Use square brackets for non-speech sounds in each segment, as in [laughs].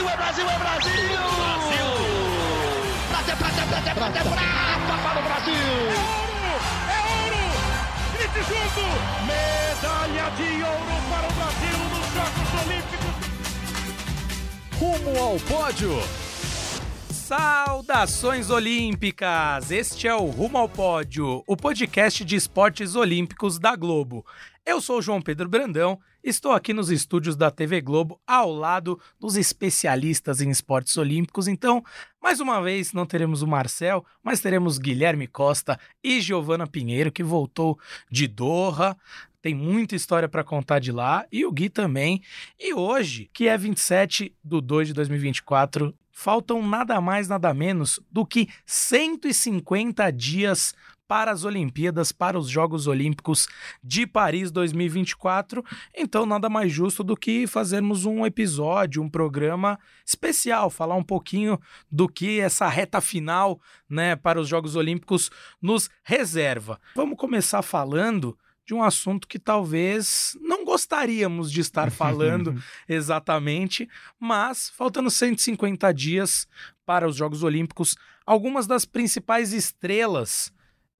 Brasil, é Brasil, é Brasil! Brasil! Prata, prata, prata, prata, prata para o Brasil! É ouro! É ouro! Grite junto! Medalha de ouro para o Brasil nos Jogos Olímpicos! Rumo ao pódio! Saudações olímpicas! Este é o Rumo ao Pódio, o podcast de esportes olímpicos da Globo. Eu sou João Pedro Brandão, estou aqui nos estúdios da TV Globo ao lado dos especialistas em esportes olímpicos. Então, mais uma vez, não teremos o Marcel, mas teremos Guilherme Costa e Giovana Pinheiro, que voltou de Doha. Tem muita história para contar de lá e o Gui também. E hoje, que é 27 de 2 de 2024, faltam nada mais, nada menos do que 150 dias para as Olimpíadas, para os Jogos Olímpicos de Paris 2024. Então, nada mais justo do que fazermos um episódio, um programa especial, falar um pouquinho do que essa reta final, né, para os Jogos Olímpicos nos reserva. Vamos começar falando de um assunto que talvez não gostaríamos de estar [laughs] falando exatamente, mas faltando 150 dias para os Jogos Olímpicos, algumas das principais estrelas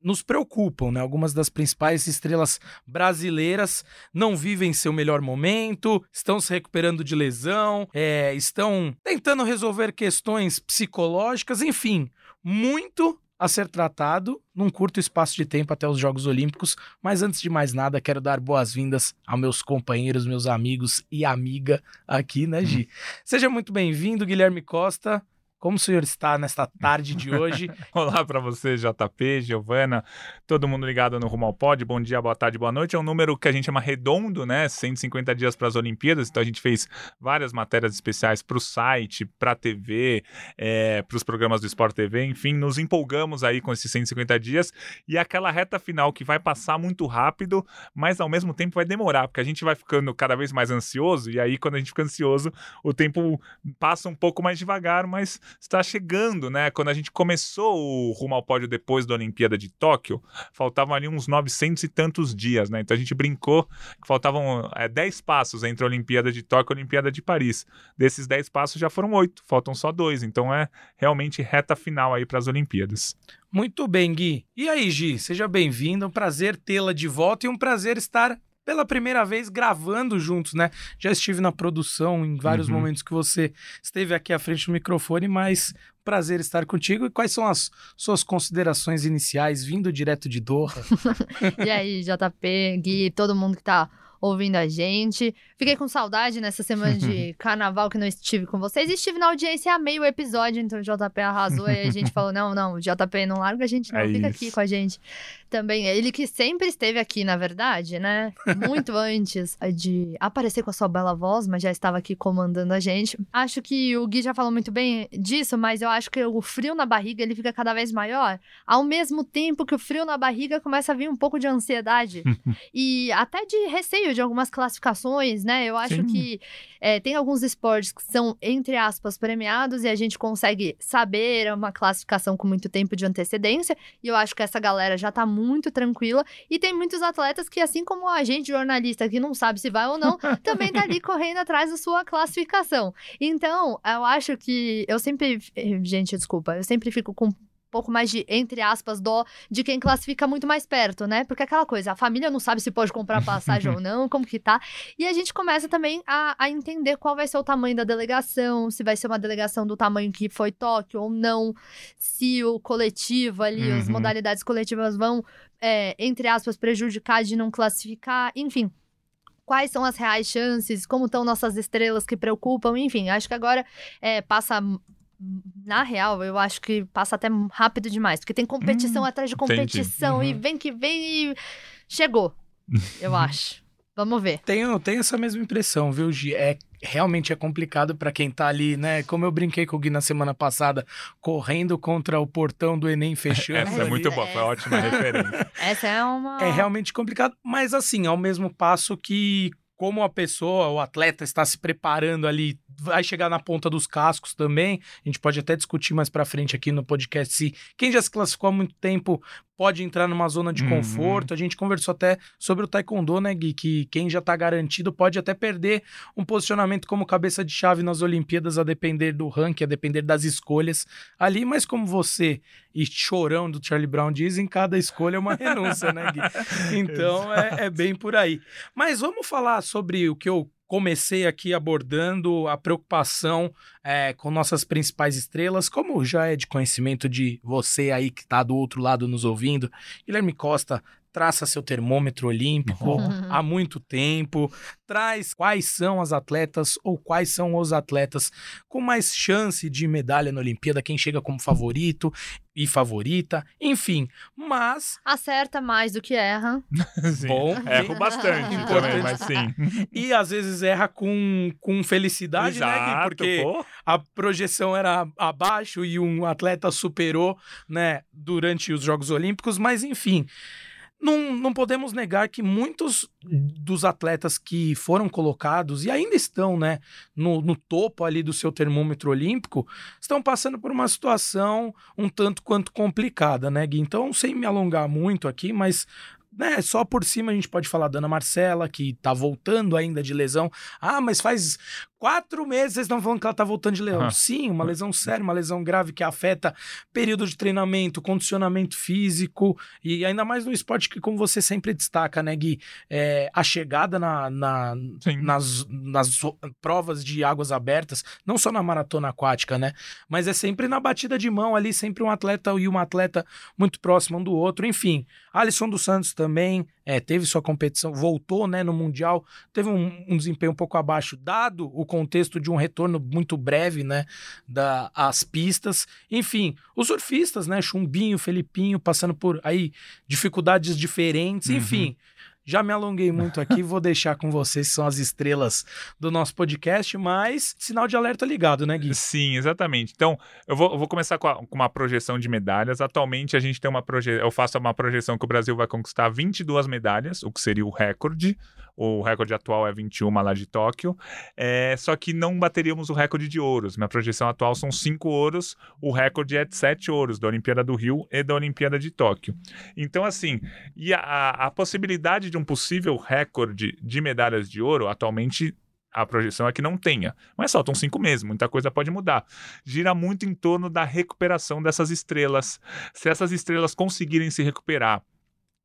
nos preocupam, né? Algumas das principais estrelas brasileiras não vivem seu melhor momento, estão se recuperando de lesão, é, estão tentando resolver questões psicológicas, enfim, muito a ser tratado num curto espaço de tempo até os Jogos Olímpicos. Mas antes de mais nada, quero dar boas-vindas aos meus companheiros, meus amigos e amiga aqui, né, Gi? Uhum. Seja muito bem-vindo, Guilherme Costa. Como o senhor está nesta tarde de hoje? [laughs] Olá para você, JP, Giovana, todo mundo ligado no Rumo ao Pod. Bom dia, boa tarde, boa noite. É um número que a gente chama redondo, né? 150 dias para as Olimpíadas. Então a gente fez várias matérias especiais para o site, para a TV, é, para os programas do Sport TV. Enfim, nos empolgamos aí com esses 150 dias e aquela reta final que vai passar muito rápido, mas ao mesmo tempo vai demorar, porque a gente vai ficando cada vez mais ansioso. E aí, quando a gente fica ansioso, o tempo passa um pouco mais devagar, mas está chegando, né? Quando a gente começou o Rumo ao Pódio depois da Olimpíada de Tóquio, faltavam ali uns 900 e tantos dias, né? Então a gente brincou que faltavam é, 10 passos entre a Olimpíada de Tóquio e a Olimpíada de Paris. Desses 10 passos já foram 8, faltam só dois. Então é realmente reta final aí para as Olimpíadas. Muito bem, Gui. E aí, Gi, seja bem-vindo. Um prazer tê-la de volta e um prazer estar pela primeira vez gravando juntos, né? Já estive na produção em vários uhum. momentos que você esteve aqui à frente do microfone, mas prazer estar contigo. E quais são as suas considerações iniciais vindo direto de Doha? [laughs] e aí, JP, Gui, todo mundo que tá ouvindo a gente. Fiquei com saudade nessa semana de [laughs] carnaval que não estive com vocês. Estive na audiência amei o episódio, então o JP arrasou e a gente [laughs] falou: não, não, o JP não larga a gente, não, é fica isso. aqui com a gente. Também, ele que sempre esteve aqui, na verdade, né? [laughs] Muito antes de aparecer com a sua bela voz, mas já estava aqui comandando a gente. Acho que o Gui já falou muito bem disso, mas eu acho que o frio na barriga ele fica cada vez maior, ao mesmo tempo que o frio na barriga começa a vir um pouco de ansiedade [laughs] e até de receio de algumas classificações, né? Eu acho Sim. que é, tem alguns esportes que são, entre aspas, premiados e a gente consegue saber uma classificação com muito tempo de antecedência. E eu acho que essa galera já tá muito tranquila. E tem muitos atletas que, assim como a gente, jornalista, que não sabe se vai ou não, [laughs] também tá ali correndo atrás da sua classificação. Então, eu acho que. Eu sempre. Gente, desculpa, eu sempre fico com pouco mais de, entre aspas, dó de quem classifica muito mais perto, né? Porque aquela coisa, a família não sabe se pode comprar passagem ou [laughs] não, como que tá. E a gente começa também a, a entender qual vai ser o tamanho da delegação, se vai ser uma delegação do tamanho que foi Tóquio ou não, se o coletivo ali, uhum. as modalidades coletivas vão, é, entre aspas, prejudicar de não classificar, enfim quais são as reais chances, como estão nossas estrelas que preocupam, enfim, acho que agora é, passa na real, eu acho que passa até rápido demais, porque tem competição hum, atrás de competição uhum. e vem que vem e chegou, [laughs] eu acho. Vamos ver. Tenho, tenho essa mesma impressão, viu, Gi? É, realmente é complicado para quem tá ali, né? Como eu brinquei com o Gui na semana passada, correndo contra o portão do Enem [laughs] fechando. Essa é muito boa, foi ótima [laughs] referência. Essa é uma. É realmente complicado, mas assim, ao mesmo passo que como a pessoa, o atleta está se preparando ali vai chegar na ponta dos cascos também. A gente pode até discutir mais para frente aqui no podcast se quem já se classificou há muito tempo pode entrar numa zona de Uhum. conforto. A gente conversou até sobre o taekwondo, né, Gui, que quem já tá garantido pode até perder um posicionamento como cabeça de chave nas Olimpíadas a depender do ranking, a depender das escolhas ali, mas como você e chorão do Charlie Brown dizem, cada escolha é uma [laughs] renúncia, né, Gui? Então é, é bem por aí. Mas vamos falar sobre o que eu comecei aqui abordando a preocupação é, com nossas principais estrelas, como já é de conhecimento de você aí que está do outro lado nos ouvindo, Guilherme Costa traça seu termômetro olímpico Uhum. há muito tempo, traz quais são as atletas ou quais são os atletas com mais chance de medalha na Olimpíada, quem chega como favorito e favorita, enfim, mas Acerta mais do que erra. [laughs] Sim. Bom, Erro bastante também, mas sim. [laughs] e às vezes erra com, com felicidade, né? Exato, Porque pô. a projeção era abaixo e um atleta superou, né, durante os Jogos Olímpicos, mas enfim. Não, não podemos negar que muitos dos atletas que foram colocados e ainda estão né, no, no topo ali do seu termômetro olímpico estão passando por uma situação um tanto quanto complicada, né, Gui? Então, sem me alongar muito aqui, mas né, só por cima a gente pode falar da Ana Marcela, que tá voltando ainda de lesão. Ah, mas faz quatro meses vocês estão falando que ela tá voltando de lesão. Ah. Sim, uma lesão séria, uma lesão grave que afeta período de treinamento, condicionamento físico e ainda mais no esporte que, como você sempre destaca, né, Gui? É, a chegada na, na- nas, nas provas de águas abertas, não só na maratona aquática, né? Mas é sempre na batida de mão ali, sempre um atleta e uma atleta muito próximo um do outro. Enfim, Alisson dos Santos também é, teve sua competição, voltou né, no Mundial, teve um, um desempenho um pouco abaixo, dado o contexto de um retorno muito breve né, da, às pistas. Enfim, os surfistas, né? Chumbinho, Felipinho, passando por aí dificuldades diferentes, Uhum. enfim. Já me alonguei muito aqui, vou deixar com vocês, que são as estrelas do nosso podcast, mas sinal de alerta ligado, né, Gui? Sim, exatamente. Então, eu vou, eu vou começar com, a- com uma projeção de medalhas. Atualmente, a gente tem uma projeção. Eu faço uma projeção que o Brasil vai conquistar 22 medalhas, o que seria o recorde. O recorde atual é 21 lá de Tóquio. É, só que não bateríamos o recorde de ouros. Minha projeção atual são 5 ouros, o recorde é de 7 ouros da Olimpíada do Rio e da Olimpíada de Tóquio. Então, assim, e a, a- possibilidade de um possível recorde de medalhas de ouro, atualmente a projeção é que não tenha. Mas faltam cinco meses, muita coisa pode mudar. Gira muito em torno da recuperação dessas estrelas. Se essas estrelas conseguirem se recuperar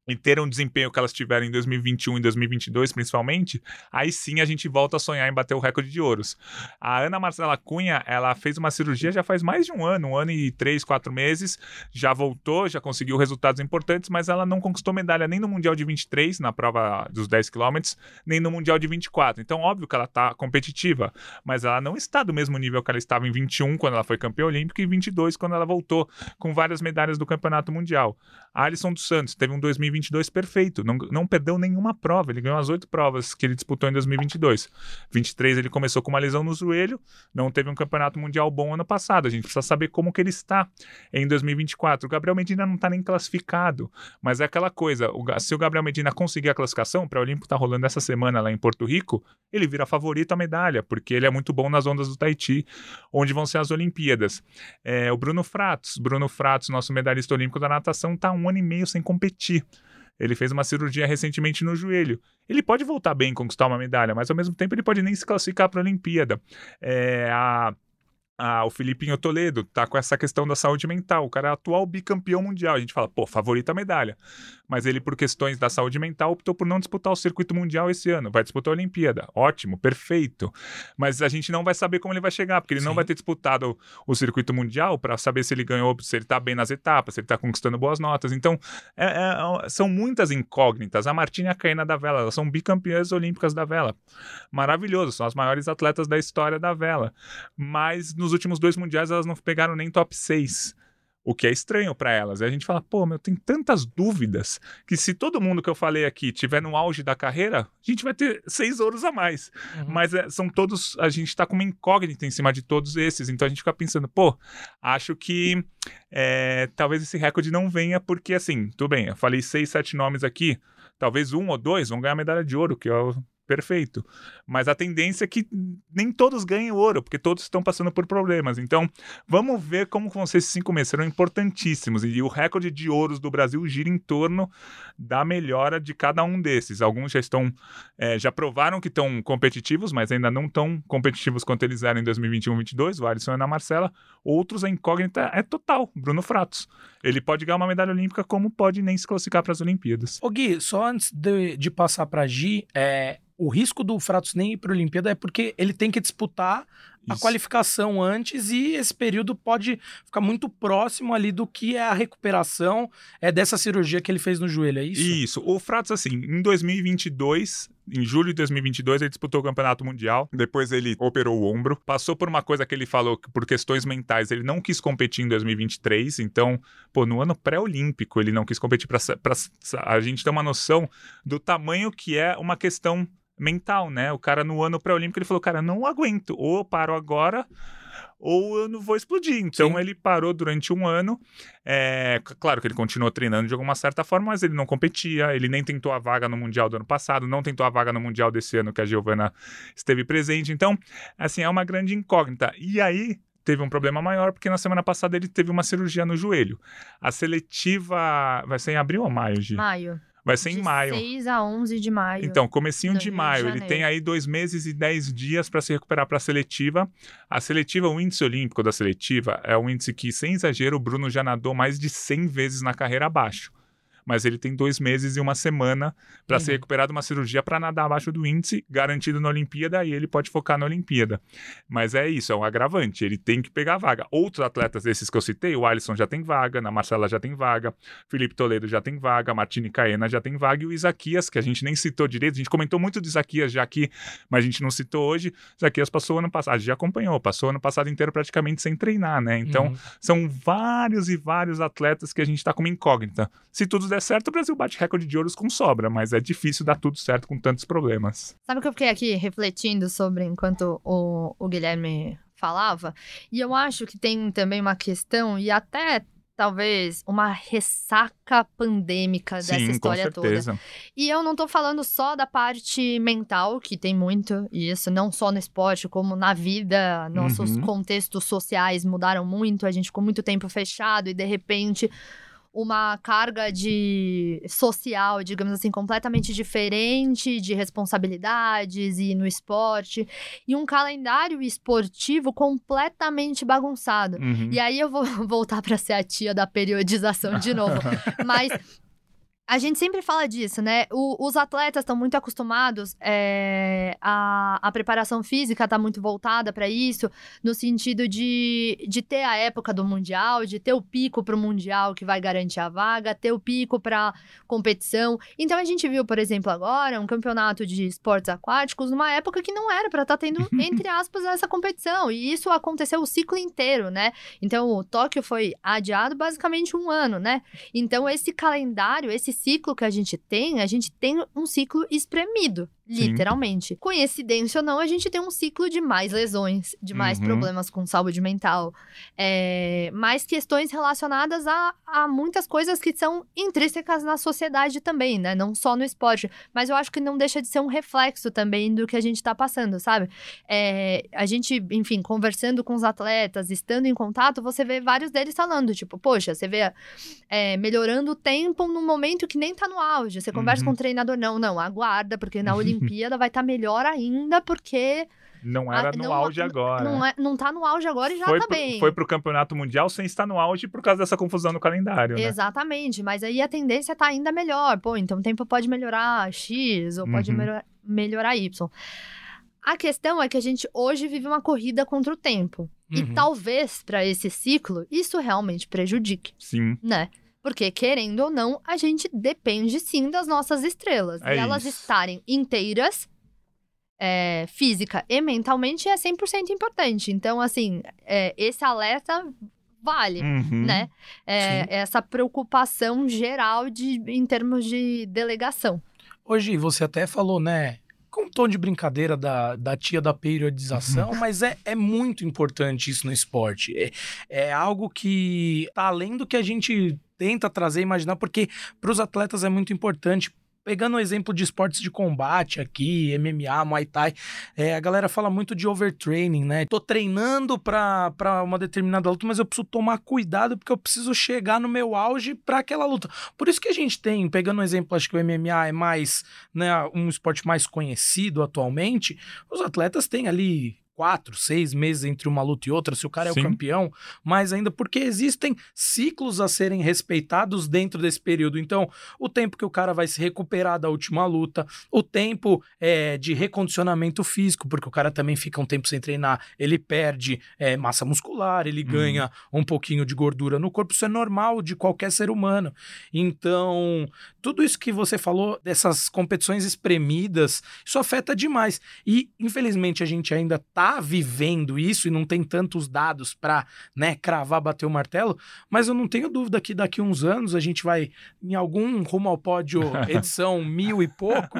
e ter um desempenho que elas tiveram em 2021 e 2022, principalmente, aí sim a gente volta a sonhar em bater o recorde de ouros. A Ana Marcela Cunha, ela fez uma cirurgia já faz mais de um ano, um ano e três, quatro meses, já voltou, já conseguiu resultados importantes, mas ela não conquistou medalha nem no Mundial de 23, na prova dos 10 quilômetros, nem no Mundial de 24. Então, óbvio que ela tá competitiva, mas ela não está do mesmo nível que ela estava em 21, quando ela foi campeã olímpica, e 22, quando ela voltou com várias medalhas do Campeonato Mundial. Alisson dos Santos teve um 2022 perfeito, não, não perdeu nenhuma prova, ele ganhou as oito provas que ele disputou em 2022. 23 ele começou com uma lesão no joelho, não teve um Campeonato Mundial bom ano passado, a gente precisa saber como que ele está em 2024. O Gabriel Medina não está nem classificado, mas é aquela coisa, o se o Gabriel Medina conseguir a classificação, para o Olímpico tá rolando essa semana lá em Porto Rico, ele vira favorito à medalha, porque ele é muito bom nas ondas do Tahiti, onde vão ser as Olimpíadas. É, o Bruno Fratos, Bruno Fratos, nosso medalhista olímpico da natação, tá um ano e meio sem competir. Ele fez uma cirurgia recentemente no joelho. Ele pode voltar bem e conquistar uma medalha, mas ao mesmo tempo ele pode nem se classificar para a Olimpíada. É, a ah, o Filipinho Toledo tá com essa questão da saúde mental. O cara é atual bicampeão mundial. A gente fala, pô, favorito a medalha. Mas ele, por questões da saúde mental, optou por não disputar o circuito mundial esse ano. Vai disputar a Olimpíada. Ótimo, perfeito. Mas a gente não vai saber como ele vai chegar, porque ele não Sim. vai ter disputado o, o circuito mundial para saber se ele ganhou, se ele tá bem nas etapas, se ele tá conquistando boas notas. Então, é- é- são muitas incógnitas. A Martina e a Caína da vela, elas são bicampeãs olímpicas da vela. Maravilhoso, são as maiores atletas da história da vela. Mas nos últimos dois mundiais elas não pegaram nem top 6. O que é estranho para elas. E a gente fala, pô, meu, tem tantas dúvidas que se todo mundo que eu falei aqui tiver no auge da carreira, a gente vai ter seis ouros a mais. Uhum. Mas é, são todos, a gente tá com uma incógnita em cima de todos esses. Então a gente fica pensando, pô, acho que é, talvez esse recorde não venha, porque assim, tudo bem, eu falei seis, sete nomes aqui, talvez um ou dois vão ganhar medalha de ouro, que é o perfeito. Mas a tendência é que nem todos ganhem ouro, porque todos estão passando por problemas. Então, vamos ver como vão ser esses cinco meses. Serão importantíssimos. E o recorde de ouros do Brasil gira em torno da melhora de cada um desses. Alguns já estão, é, já provaram que estão competitivos, mas ainda não tão competitivos quanto eles eram em 2021-22, o Alisson e a Ana Marcela. Outros, a incógnita é total. Bruno Fratos. Ele pode ganhar uma medalha olímpica, como pode nem se classificar para as Olimpíadas. Ô Gui, só antes de, de passar para Gi, é, o risco do Fratos nem ir para a Olimpíada é porque ele tem que disputar a Isso. qualificação antes e esse período pode ficar muito próximo ali do que é a recuperação é dessa cirurgia que ele fez no joelho, é isso? Isso. O Fratos, assim, em 2022, em julho de 2022, ele disputou o Campeonato Mundial. Depois ele operou o ombro. Passou por uma coisa que ele falou que por questões mentais ele não quis competir em 2023. Então, pô, no ano pré-olímpico ele não quis competir para a gente ter uma noção do tamanho que é uma questão mental, né? O cara no ano pré-olímpico ele falou, cara, não aguento. Ou eu paro agora ou eu não vou explodir. Então Sim. ele parou durante um ano. É, claro que ele continuou treinando de alguma certa forma, mas ele não competia. Ele nem tentou a vaga no Mundial do ano passado, não tentou a vaga no Mundial desse ano que a Giovana esteve presente. Então, assim, é uma grande incógnita. E aí. Teve um problema maior, porque na semana passada ele teve uma cirurgia no joelho. A seletiva vai ser em abril ou maio, Gi? Maio. Vai ser em de maio. 6 a 11 de maio. Então, comecinho de Rio de maio. Ele tem aí dois meses e dez dias para se recuperar para a seletiva. A seletiva, o índice olímpico da seletiva, é um índice que, sem exagero, o Bruno já nadou mais de 100 vezes na carreira abaixo. Mas ele tem dois meses e uma semana para se Uhum. recuperar de uma cirurgia para nadar abaixo do índice, garantido na Olimpíada, e ele pode focar na Olimpíada. Mas é isso, é um agravante. Ele tem que pegar a vaga. Outros atletas desses que eu citei, o Alisson já tem vaga, na Marcela já tem vaga, Felipe Toledo já tem vaga, Martini Caena já tem vaga, e o Isaquias, que a gente nem citou direito, a gente comentou muito do Isaquias já aqui, mas a gente não citou hoje. Isaquias passou ano passado, a gente já acompanhou, passou ano passado inteiro praticamente sem treinar, né? Então, Uhum. são vários e vários atletas que a gente está como incógnita. Se tudo der certo, o Brasil bate recorde de ouros com sobra, mas é difícil dar tudo certo com tantos problemas. Sabe o que eu fiquei aqui refletindo sobre enquanto o, o Guilherme falava? E eu acho que tem também uma questão, e até talvez uma ressaca pandêmica dessa Sim, com história toda. certeza. E eu não tô falando só da parte mental, que tem muito isso, não só no esporte, como na vida. Nossos Uhum. contextos sociais mudaram muito, a gente ficou muito tempo fechado e de repente uma carga de social, digamos assim, completamente diferente de responsabilidades e no esporte, e um calendário esportivo completamente bagunçado. Uhum. E aí eu vou [laughs] voltar pra ser a tia da periodização de novo. [laughs] Mas a gente sempre fala disso, né? O- os atletas estão muito acostumados, é, a, a preparação física está muito voltada para isso, no sentido de, de ter a época do Mundial, de ter o pico para o Mundial que vai garantir a vaga, ter o pico para competição. Então a gente viu, por exemplo, agora um campeonato de esportes aquáticos numa época que não era para estar tendo, [laughs] entre aspas, essa competição. E isso aconteceu o ciclo inteiro, né? Então o Tóquio foi adiado basicamente um ano, né? Então, esse calendário, esse ciclo que a gente tem, a gente tem um ciclo espremido, Sim. literalmente. Coincidência ou não, a gente tem um ciclo de mais lesões, de mais Uhum. problemas com saúde mental, é, mais questões relacionadas a, a muitas coisas que são intrínsecas na sociedade também, né? Não só no esporte. Mas eu acho que não deixa de ser um reflexo também do que a gente tá passando, sabe? É, a gente, enfim, conversando com os atletas, estando em contato, você vê vários deles falando, tipo, poxa, você vê é, melhorando o tempo num momento que nem tá no auge. Você conversa Uhum. com o treinador, não, não, aguarda, porque na Olimpíada vai estar melhor ainda, porque Não era Ah, no não- auge agora. não, é, não tá no auge agora e já foi, tá pro, bem. foi pro campeonato mundial sem estar no auge por causa dessa confusão no calendário, né? Exatamente, mas aí a tendência tá ainda melhor. Pô, então o tempo pode melhorar X ou pode Uhum. melhor- melhorar Y. A questão é que a gente hoje vive uma corrida contra o tempo. E Uhum. talvez, para esse ciclo, isso realmente prejudique, Sim. né? Porque, querendo ou não, a gente depende sim das nossas estrelas. É e elas isso. estarem inteiras, é, física e mentalmente, é 100% importante. Então, assim, é, esse alerta vale Uhum. né? É, essa preocupação geral de, em termos de delegação. Hoje você até falou, né? Com um tom de brincadeira da, da tia da periodização, mas é, é muito importante isso no esporte. É, é algo que tá além do que a gente tenta trazer imaginar, porque para os atletas é muito importante pegando o exemplo de esportes de combate aqui, MMA, Muay Thai, é, a galera fala muito de overtraining, né? Tô treinando pra uma determinada luta, mas eu preciso tomar cuidado porque eu preciso chegar no meu auge para aquela luta. Por isso que a gente tem, pegando um exemplo, acho que o MMA é mais, né, um esporte mais conhecido atualmente, os atletas têm ali quatro, seis meses entre uma luta e outra, se o cara é Sim. o campeão, mas ainda porque existem ciclos a serem respeitados dentro desse período. Então, o tempo que o cara vai se recuperar da última luta, o tempo é, de recondicionamento físico, porque o cara também fica um tempo sem treinar, ele perde é, massa muscular, ele Uhum. ganha um pouquinho de gordura no corpo, isso é normal de qualquer ser humano. Então, tudo isso que você falou, dessas competições espremidas, isso afeta demais. E, infelizmente, a gente ainda tá vivendo isso e não tem tantos dados para né, cravar, bater o martelo, mas eu não tenho dúvida que daqui uns anos a gente vai, em algum rumo ao pódio, [laughs] edição mil e pouco,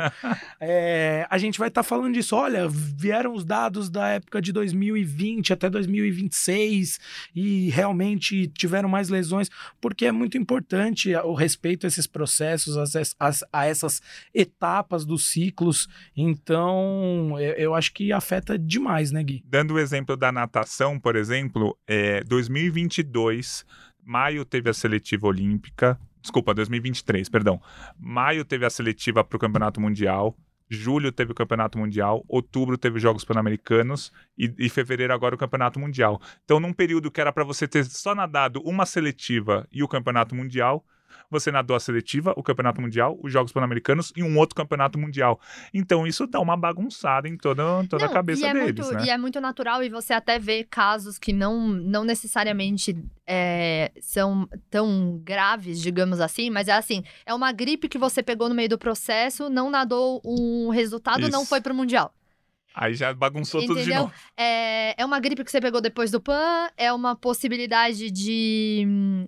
é, a gente vai estar falando disso. Olha, vieram os dados da época de 2020 até 2026 e realmente tiveram mais lesões, porque é muito importante o respeito a esses processos, as- as- a essas etapas dos ciclos. Então, eu, eu acho que afeta demais, né, Gui? Dando o exemplo da natação, por exemplo, é, 2022, maio teve a seletiva olímpica. Desculpa, 2023, perdão. Maio teve a seletiva para o Campeonato Mundial. Julho teve o Campeonato Mundial. Outubro teve os Jogos Pan-Americanos. E, e fevereiro agora o Campeonato Mundial. Então, num período que era para você ter só nadado uma seletiva e o Campeonato Mundial, você nadou a seletiva, o Campeonato Mundial, os Jogos Pan-Americanos e um outro Campeonato Mundial. Então, isso dá uma bagunçada em toda, toda a Não, cabeça e é deles, muito, né? E é muito natural, e você até vê casos que não, não necessariamente é, são tão graves, digamos assim, mas é assim: é uma gripe que você pegou no meio do processo, não nadou um resultado, não Isso. foi pro Mundial. Aí já bagunçou tudo de Entendeu? novo. É, é uma gripe que você pegou depois do PAN, é uma possibilidade de,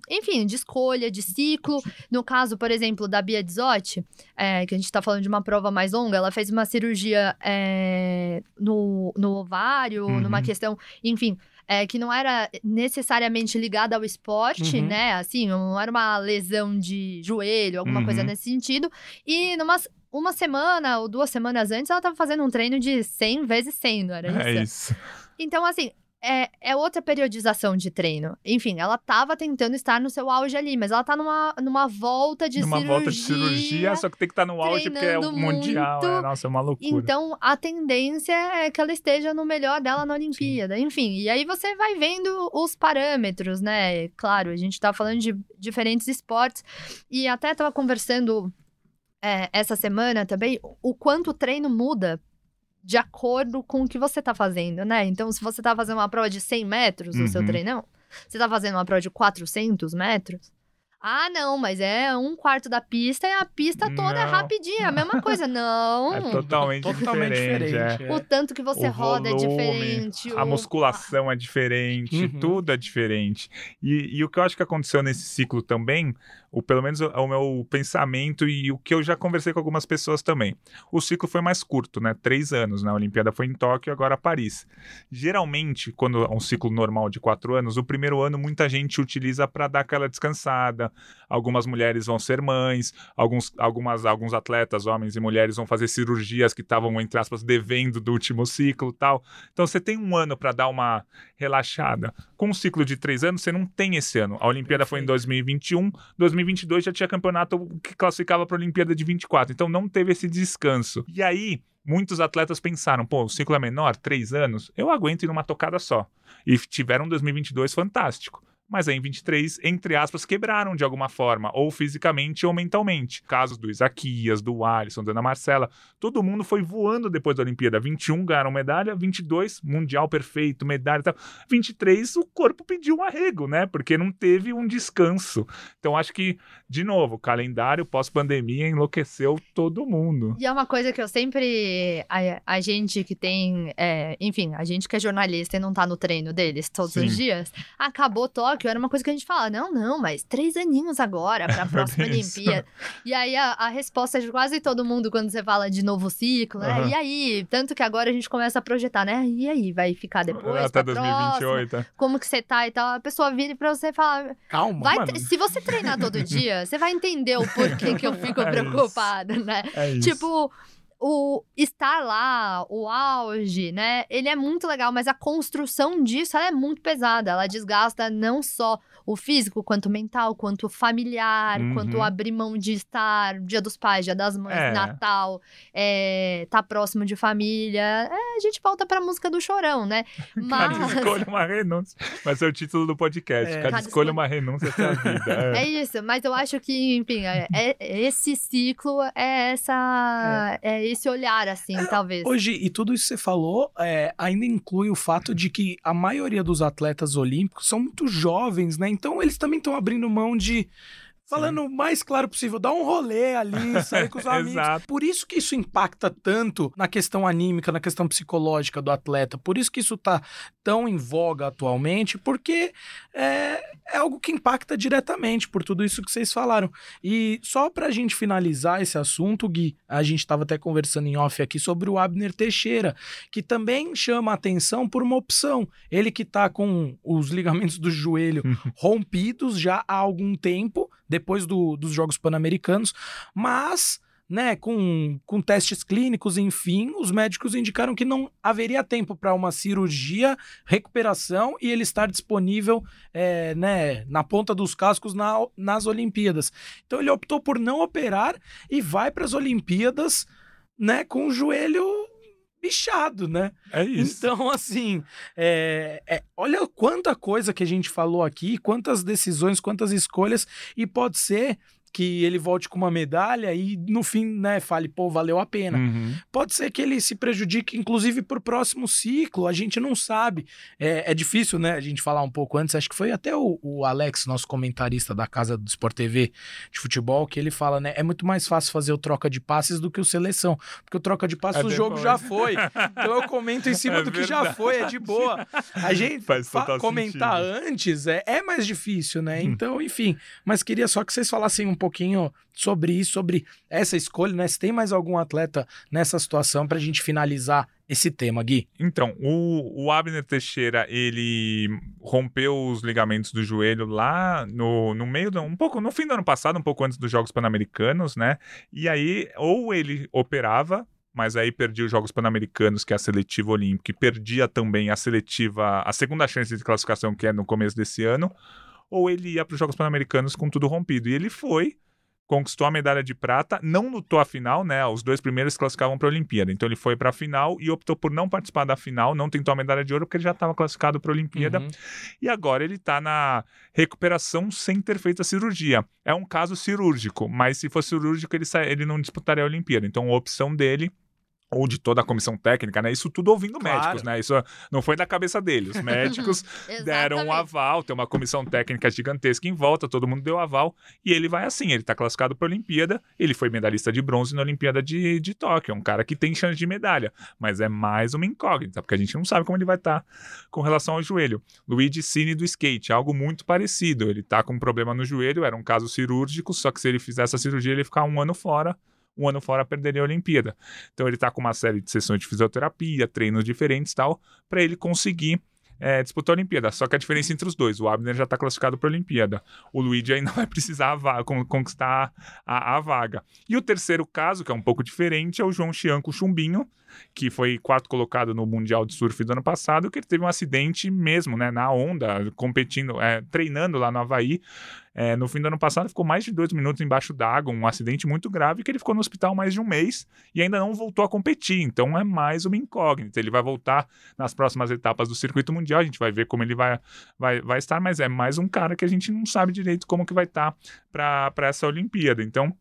enfim, de escolha, de ciclo. No caso, por exemplo, da Bia Dizotti, é, que a gente tá falando de uma prova mais longa, ela fez uma cirurgia é, no, no ovário, Uhum. numa questão, enfim. é, que não era necessariamente ligada ao esporte, Uhum. né? Assim, não era uma lesão de joelho, alguma Uhum. coisa nesse sentido. E numa, uma semana ou duas semanas antes, ela tava fazendo um treino de 100 vezes 100, não era isso? É isso. Então, assim, é, é outra periodização de treino. Enfim, ela tava tentando estar no seu auge ali, mas ela tá numa, numa volta de Numa cirurgia. volta de cirurgia, só que tem que estar no auge porque é o treinando mundial. muito. É, nossa, é uma loucura. Então, a tendência é que ela esteja no melhor dela na Olimpíada. Enfim, e aí você vai vendo os parâmetros, né? Claro, a gente tá falando de diferentes esportes. E até tava conversando é, essa semana também o quanto o treino muda de acordo com o que você tá fazendo, né? Então, se você tá fazendo uma prova de 100 metros no seu Uhum. treinão, você tá fazendo uma prova de 400 metros. Ah, não, mas é um quarto da pista e a pista toda é Não. rapidinha, a mesma coisa. [laughs] Não. É totalmente, Totalmente diferente. diferente. é. é. O tanto que você O roda é volume, diferente. A o- musculação é diferente, Uhum. tudo é diferente. E, e o que eu acho que aconteceu nesse ciclo também, o, pelo menos o, o meu pensamento e o que eu já conversei com algumas pessoas também. O ciclo foi mais curto, né? Três anos, né? A Olimpíada foi em Tóquio, agora Paris. Geralmente, quando é um ciclo normal de quatro anos, o primeiro ano muita gente utiliza para dar aquela descansada. Algumas mulheres vão ser mães, alguns, algumas, alguns atletas, homens e mulheres, vão fazer cirurgias que estavam, entre aspas, devendo do último ciclo tal. Então você tem um ano para dar uma relaxada. Com um ciclo de três anos, você não tem esse ano. A Olimpíada foi em 2021, 2022 já tinha campeonato que classificava para a Olimpíada de 24. Então não teve esse descanso. E aí. Muitos atletas pensaram, pô, o ciclo é menor, três anos, eu aguento ir numa tocada só. E tiveram um 2022 fantástico. Mas aí em 23, entre aspas, quebraram de alguma forma, ou fisicamente ou mentalmente. Casos do Isaquias, do Alisson, da Ana Marcela, todo mundo foi voando depois da Olimpíada. 21 ganharam medalha, 22, mundial perfeito, medalha e tal. 23, o corpo pediu um arrego, né? Porque não teve um descanso. Então acho que, de novo, calendário pós-pandemia enlouqueceu todo mundo. E é uma coisa que eu sempre. A, a gente que tem. é, enfim, a gente que é jornalista e não tá no treino deles todos Sim. os dias, acabou Tóquio, Tóquio era uma coisa que a gente fala, não, não, mas três aninhos agora para a [laughs] próxima bem isso. Olimpíada. E aí a, a resposta de quase todo mundo quando você fala de novo ciclo, né? Aham. E aí? Tanto que agora a gente começa a projetar, né? E aí, vai ficar depois? Até pra próxima? 2028. Como que você tá e tal? A pessoa vira pra você e fala, Calma. Se você treinar todo [laughs] dia, você vai entender o porquê que eu fico É isso. preocupada, né? É isso. Tipo, o estar lá, o auge, né? Ele é muito legal, mas a construção disso é muito pesada. Ela desgasta não só o físico, quanto o mental, quanto o familiar, Uhum. quanto abrir mão de estar dia dos pais, dia das mães, É. Natal, é, tá próximo de família. É, a gente volta pra música do chorão, né? [laughs] Cada Mas. escolha uma renúncia. Vai ser o título do podcast. É. Cada, Cada escolha escolha- uma renúncia essa vida. [laughs] É. É isso, mas eu acho que, enfim, é- é- esse ciclo é essa. É, esse olhar, assim, talvez. Hoje, e tudo isso que você falou, é, ainda inclui o fato de que a maioria dos atletas olímpicos são muito jovens, né? Então eles também estão abrindo mão de. Falando o mais claro possível, dar um rolê ali, [laughs] sair com os amigos. Exato. Por isso que isso impacta tanto na questão anímica, na questão psicológica do atleta. Por isso que isso tá tão em voga atualmente, porque é, é algo que impacta diretamente por tudo isso que vocês falaram. E só pra gente finalizar esse assunto, Gui, a gente estava até conversando em off aqui sobre o Abner Teixeira, que também chama a atenção por uma opção. Ele que tá com os ligamentos do joelho [laughs] rompidos já há algum tempo, depois do- dos Jogos Pan-Americanos, mas. Né, com, com testes clínicos, enfim, os médicos indicaram que não haveria tempo para uma cirurgia, recuperação e ele estar disponível é, né, na ponta dos cascos na- nas Olimpíadas. Então ele optou por não operar e vai para as Olimpíadas, né, com o joelho bichado, né? É isso. Então, [laughs] assim, é, é, olha quanta coisa que a gente falou aqui, quantas decisões, quantas escolhas, e pode ser que ele volte com uma medalha e no fim, né, fale, pô, valeu a pena. Uhum. Pode ser que ele se prejudique, inclusive, pro próximo ciclo, a gente não sabe. É, é difícil, né, a gente falar um pouco antes, acho que foi até o, o Alex, nosso comentarista da casa do Sport TV de futebol, que ele fala, né, é muito mais fácil fazer o troca de passes do que o seleção, porque o troca de passes, É o jogo já foi. Então eu comento em [laughs] cima É do que já verdade. foi, é de boa. A gente comentar antes é, é mais difícil, né? Então, enfim. Mas queria só que vocês falassem um pouquinho sobre isso, sobre essa escolha, né? Se tem mais algum atleta nessa situação pra gente finalizar esse tema, Gui. Então, o, o Abner Teixeira, ele rompeu os ligamentos do joelho lá no, no meio, do, um pouco, no fim do ano passado, um pouco antes dos Jogos Pan-Americanos, né? E aí, ou ele operava, mas aí perdia os Jogos Pan-Americanos, que é a seletiva olímpica, e perdia também a seletiva, a segunda chance de classificação, que é no começo desse ano, ou ele ia para os Jogos Pan-Americanos com tudo rompido. E ele foi, conquistou a medalha de prata, não lutou a final, né? Os dois primeiros classificavam para a Olimpíada. Então ele foi para a final e optou por não participar da final, não tentou a medalha de ouro porque ele já estava classificado para a Olimpíada. Uhum. E agora ele está na recuperação sem ter feito a cirurgia. É um caso cirúrgico, mas se fosse cirúrgico ele, ele não disputaria a Olimpíada. Então a opção dele ou de toda a comissão técnica, né? Isso tudo ouvindo Claro. médicos, né? Isso não foi da cabeça dele. Os [laughs] médicos deram um aval, tem uma comissão técnica gigantesca em volta, todo mundo deu aval, e ele vai assim, ele tá classificado para a Olimpíada, ele foi medalhista de bronze na Olimpíada de, de Tóquio, é um cara que tem chance de medalha, mas é mais uma incógnita, porque a gente não sabe como ele vai estar com relação ao joelho. Luigi Cini do skate, algo muito parecido, ele tá com um problema no joelho, era um caso cirúrgico, só que se ele fizesse a cirurgia, ele ia ficar um ano fora, um ano fora perderia a Olimpíada. Então ele tá com uma série de sessões de fisioterapia, treinos diferentes tal, para ele conseguir é, disputar a Olimpíada. Só que a diferença entre os dois, o Abner já está classificado para a Olimpíada. O Luigi ainda [laughs] vai precisar a conquistar a, a vaga. E o terceiro caso, que é um pouco diferente, é o João Chianco Chumbinho, que foi quarto colocado no Mundial de Surf do ano passado, que ele teve um acidente mesmo, né, na onda, competindo, é, treinando lá no Havaí. É, no fim do ano passado, ficou mais de dois minutos embaixo d'água, um acidente muito grave, que ele ficou no hospital mais de um mês e ainda não voltou a competir. Então é mais uma incógnita. Ele vai voltar nas próximas etapas do circuito mundial, a gente vai ver como ele vai, vai, vai estar, mas é mais um cara que a gente não sabe direito como que vai estar para essa Olimpíada. Então,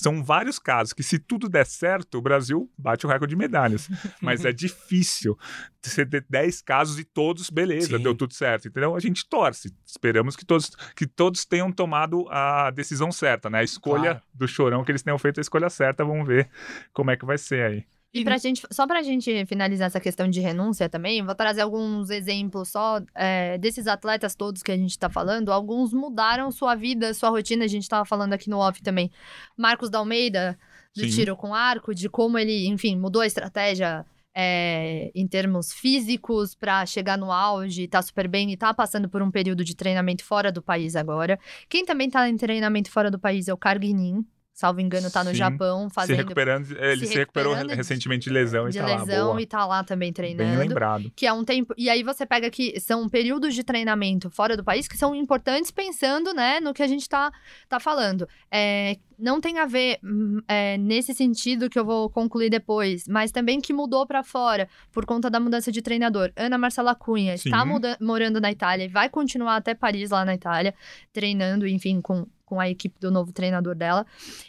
são vários casos que, se tudo der certo, o Brasil bate o recorde de medalhas. [laughs] Mas é difícil você ter 10 casos e todos, beleza, Sim. deu tudo certo. Entendeu? A gente torce. Esperamos que todos, que todos tenham tomado a decisão certa, né? A escolha Claro. do chorão, que eles tenham feito a escolha certa. Vamos ver como é que vai ser aí. E pra gente, só pra gente finalizar essa questão de renúncia também, vou trazer alguns exemplos só é, desses atletas todos que a gente tá falando. Alguns mudaram sua vida, sua rotina, a gente tava falando aqui no off também. Marcos da Almeida, do Sim. tiro com arco, de como ele, enfim, mudou a estratégia é, em termos físicos para chegar no auge, tá super bem e tá passando por um período de treinamento fora do país agora. Quem também tá em treinamento fora do país é o Carguinin, salvo engano, tá no Sim. Se Se recuperando, ele se, recuperou recuperando recentemente de lesão de e tá lá. lesão Boa. e tá lá também Bem treinando. lembrado. Que é um tempo. E aí você pega que são períodos de treinamento fora do país que são importantes pensando, né, no que a gente tá, tá falando. É, não tem a ver hum, é, nesse sentido que eu vou concluir depois, mas também que mudou pra fora por conta da mudança de treinador. Ana Marcela Cunha está Sim. muda- morando na Itália e vai continuar até Paris lá na Itália, treinando, enfim, com. Com a equipe do novo treinador dela.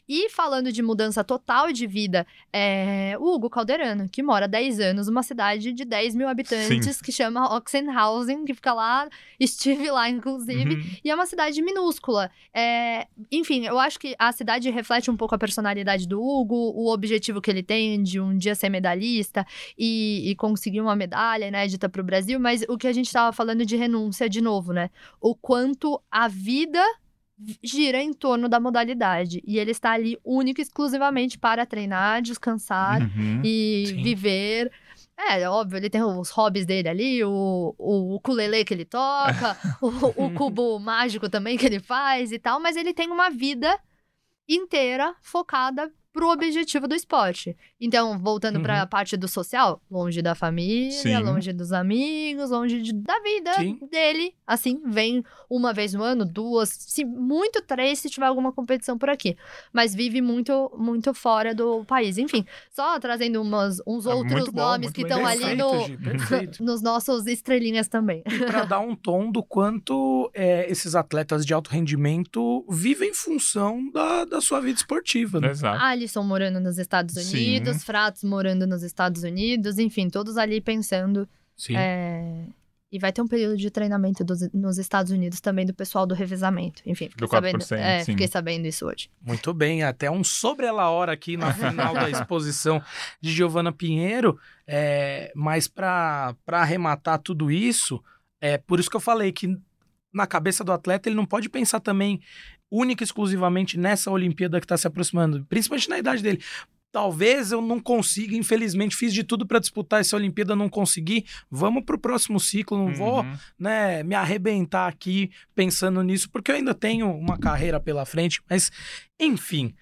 E falando de mudança total de vida, é o Hugo Calderano, que mora há 10 anos numa cidade de 10 mil habitantes, que chama Oxenhausen, que fica lá. [laughs] Estive lá, inclusive. Uhum. E é uma cidade minúscula. É, enfim, eu acho que a cidade reflete um pouco a personalidade do Hugo, o objetivo que ele tem de um dia ser medalhista e, e conseguir uma medalha inédita para o Brasil. Mas o que a gente estava falando de renúncia de novo, né? O quanto a vida gira em torno da modalidade. E ele está ali único e exclusivamente para treinar, descansar Uhum. e Sim. viver. É, óbvio, ele tem os hobbies dele ali, o, o ukulele que ele toca, [laughs] o, o cubo mágico também que ele faz e tal, mas ele tem uma vida inteira focada pro objetivo do esporte. Então, voltando Uhum. pra parte do social, longe da família, Sim. longe dos amigos, longe de- da vida Sim. dele. Assim, vem uma vez no ano, duas, se muito três, se tiver alguma competição por aqui. Mas vive muito, muito fora do país. Enfim, só trazendo umas, uns Ah, outros bom, nomes que estão ali no, Gi, [laughs] nos nossos estrelinhas também. para dar um tom do quanto é, esses atletas de alto rendimento vivem em função da, da sua vida esportiva. Né? Exato. Alisson morando nos Estados Sim. Unidos, Fratos morando nos Estados Unidos, enfim, todos ali pensando. Sim. é, E vai ter um período de treinamento dos- nos Estados Unidos também do pessoal do revezamento. Enfim, fiquei, Do 4%, sabendo, é, sim. fiquei sabendo isso hoje. Muito bem, até um sobre ela hora aqui na final da exposição de Giovana Pinheiro, é, mas para arrematar tudo isso, é por isso que eu falei que na cabeça do atleta ele não pode pensar também única e exclusivamente nessa Olimpíada que está se aproximando, principalmente na idade dele. Talvez eu não consiga, infelizmente, fiz de tudo para disputar essa Olimpíada, não consegui. Vamos pro próximo ciclo, não vou Uhum. né, me arrebentar aqui pensando nisso, porque eu ainda tenho uma carreira pela frente, mas enfim.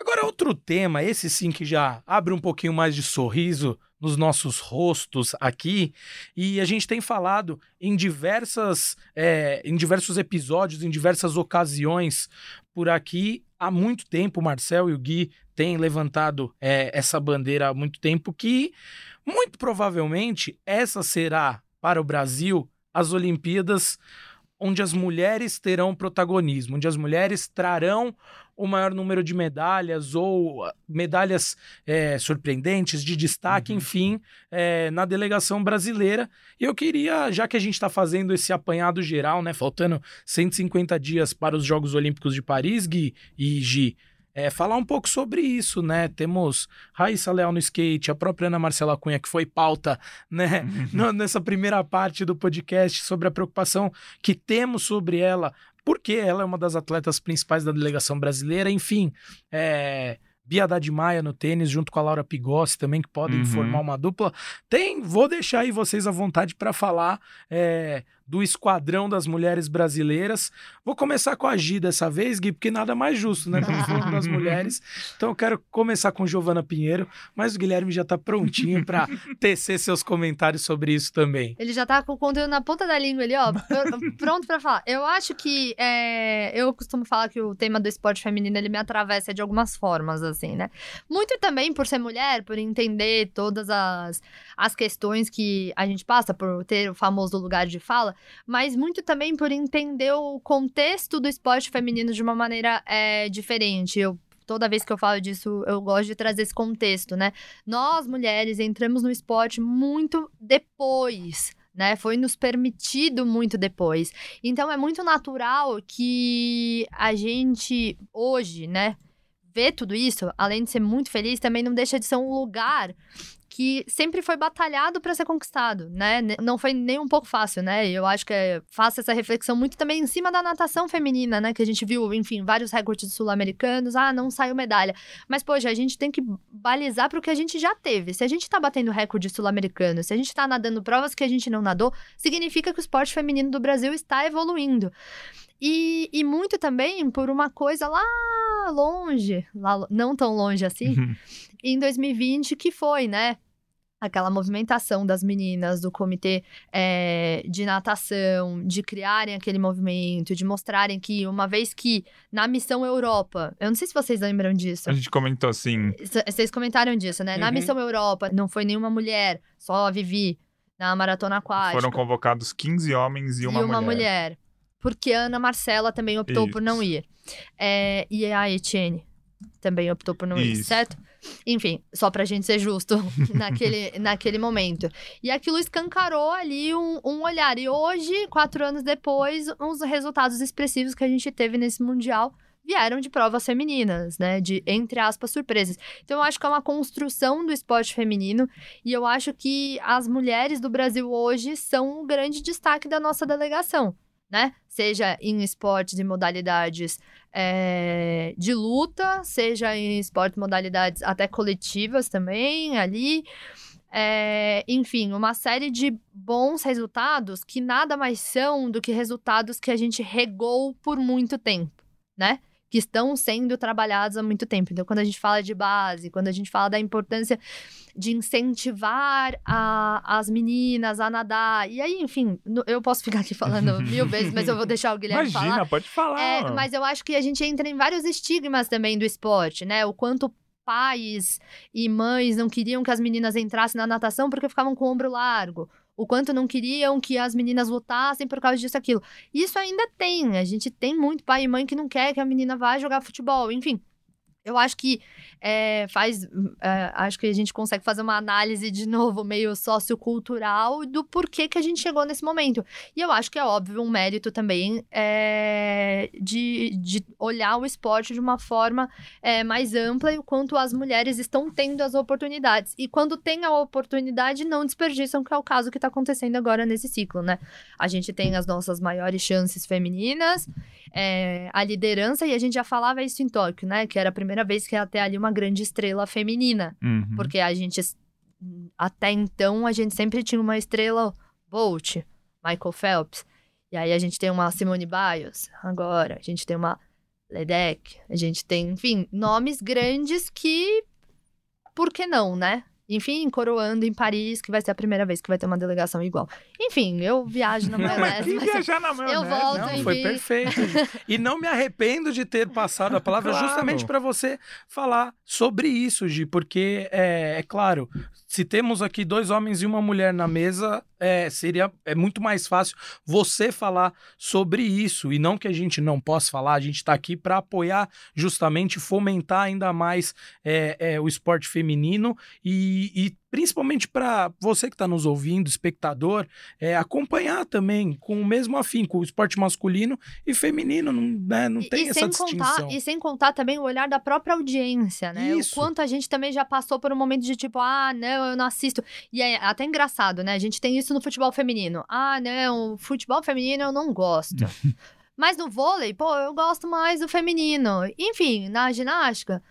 Agora, outro tema, esse sim que já abre um pouquinho mais de sorriso nos nossos rostos aqui, e a gente tem falado em diversas, é, em diversos episódios, em diversas ocasiões por aqui. Há muito tempo, o Marcel e o Gui têm levantado é, essa bandeira há muito tempo, que muito provavelmente essa será para o Brasil as Olimpíadas onde as mulheres terão protagonismo, onde as mulheres trarão o maior número de medalhas ou ah, medalhas é, surpreendentes, de destaque, Uhum. enfim, é, na delegação brasileira. E eu queria, já que a gente está fazendo esse apanhado geral, né, faltando 150 dias para os Jogos Olímpicos de Paris, Gui e Gi, é, falar um pouco sobre isso, né? Temos Raíssa Leal no skate, a própria Ana Marcela Cunha, que foi pauta, né, no- nessa primeira parte do podcast, sobre a preocupação que temos sobre ela, porque ela é uma das atletas principais da delegação brasileira, enfim, é, Bia Haddad Maia no tênis, junto com a Laura Pigossi também, que podem Uhum. formar uma dupla. Tem, vou deixar aí vocês à vontade para falar é, do esquadrão das mulheres brasileiras. Vou começar com a Gi dessa vez, Gui, porque nada mais justo, né? Estamos falando das [laughs] mulheres. Então eu quero começar com Giovana Pinheiro, mas o Guilherme já está prontinho para [laughs] tecer seus comentários sobre isso também. Ele já tá com o conteúdo na ponta da língua ali, ó, pr- pronto pra falar. Eu acho que é, eu costumo falar que o tema do esporte feminino ele me atravessa de algumas formas, assim, né? Muito também por ser mulher, por entender todas as, as questões que a gente passa, por ter o famoso lugar de fala, mas muito também por entender o contexto do esporte feminino de uma maneira é, diferente. Eu Toda vez que eu falo disso, eu gosto de trazer esse contexto, né? Nós, mulheres, entramos no esporte muito depois, né? Foi nos permitido muito depois. Então é muito natural que a gente hoje, né, ver tudo isso, além de ser muito feliz, também não deixa de ser um lugar que sempre foi batalhado para ser conquistado, né? Não foi nem um pouco fácil, né? Eu acho que é, faço essa reflexão muito também em cima da natação feminina, né? Que a gente viu, enfim, vários recordes sul-americanos, ah, não saiu medalha. Mas, poxa, a gente tem que balizar para o que a gente já teve. Se a gente tá batendo recorde sul-americano, se a gente tá nadando provas que a gente não nadou, significa que o esporte feminino do Brasil está evoluindo. E, e muito também por uma coisa lá longe, lá, não tão longe assim, em 2020, que foi, né? Aquela movimentação das meninas do comitê é, de natação, de criarem aquele movimento, de mostrarem que, uma vez que na missão Europa, eu não sei se vocês lembram disso. A gente comentou assim. Vocês comentaram disso, né? Uhum. Na missão Europa, não foi nenhuma mulher, só a Vivi, na maratona aquática. Foram convocados 15 homens e uma, e uma mulher. mulher. Porque a Ana Marcela também optou por não Isso. ir. É, e a Etienne também optou por não ir, Isso. certo? Enfim, só pra gente ser justo [laughs] naquele, naquele momento. E aquilo escancarou ali um, um olhar. E hoje, quatro anos depois, os resultados expressivos que a gente teve nesse Mundial vieram de provas femininas, né? De, entre aspas, surpresas. Então, eu acho que é uma construção do esporte feminino. E eu acho que as mulheres do Brasil hoje são o grande destaque da nossa delegação, né? Seja em esportes e modalidades é, de luta, seja em esportes modalidades até coletivas também, ali. É, enfim, uma série de bons resultados que nada mais são do que resultados que a gente regou por muito tempo, né? Que estão sendo trabalhados há muito tempo. Então, quando a gente fala de base, quando a gente fala da importância de incentivar a- as meninas a nadar, e aí, enfim, eu posso ficar aqui falando [laughs] mil vezes, mas eu vou deixar o Guilherme Imagina, falar. pode falar. É, mas eu acho que a gente entra em vários estigmas também do esporte, né? O quanto pais e mães não queriam que as meninas entrassem na natação porque ficavam com o ombro largo. O quanto não queriam que as meninas lutassem por causa disso, aquilo. Isso ainda tem. A gente tem muito pai e mãe que não quer que a menina vá jogar futebol. Enfim, eu acho que é, faz. é, acho que a gente consegue fazer uma análise de novo, meio sociocultural, do porquê que a gente chegou nesse momento. E eu acho que é óbvio um mérito também é, de, de olhar o esporte de uma forma mais ampla e o quanto as mulheres estão tendo as oportunidades. E quando tem a oportunidade, não desperdiçam, que é o caso que está acontecendo agora nesse ciclo, né? A gente tem as nossas maiores chances femininas, a liderança, e a gente já falava isso em Tóquio, né? Que era a primeira vez que ia ter ali uma grande estrela feminina. Uhum. Porque a gente, até então, a gente sempre tinha uma estrela Bolt, Michael Phelps. E aí a gente tem uma Simone Biles, agora. A gente tem uma Ledeck. A gente tem, enfim, nomes grandes que. Por que não, né? Enfim, coroando em Paris, que vai ser a primeira vez que vai ter uma delegação igual. Enfim, eu viajo na Não, mas maionese, mas viajar na maionese. volto Não, enfim. foi perfeito. [laughs] E não me arrependo de ter passado a palavra Claro. justamente para você falar sobre isso, Gi, porque é, é claro, se temos aqui dois homens e uma mulher na mesa, é, seria é muito mais fácil você falar sobre isso e não que a gente não possa falar. A gente está aqui para apoiar justamente fomentar ainda mais é, é, o esporte feminino e, e principalmente para você que está nos ouvindo, espectador, é, acompanhar também com o mesmo afinco o esporte masculino e feminino, não, né, não E- tem e essa sem distinção. Contar, e sem contar também o olhar da própria audiência, né? Isso. O quanto a gente também já passou por um momento de tipo, ah, não, eu não assisto. E é até engraçado, né? A gente tem isso no futebol feminino. Ah, não, futebol feminino eu não gosto. [laughs] Mas no vôlei, pô, eu gosto mais do feminino. Enfim, na ginástica,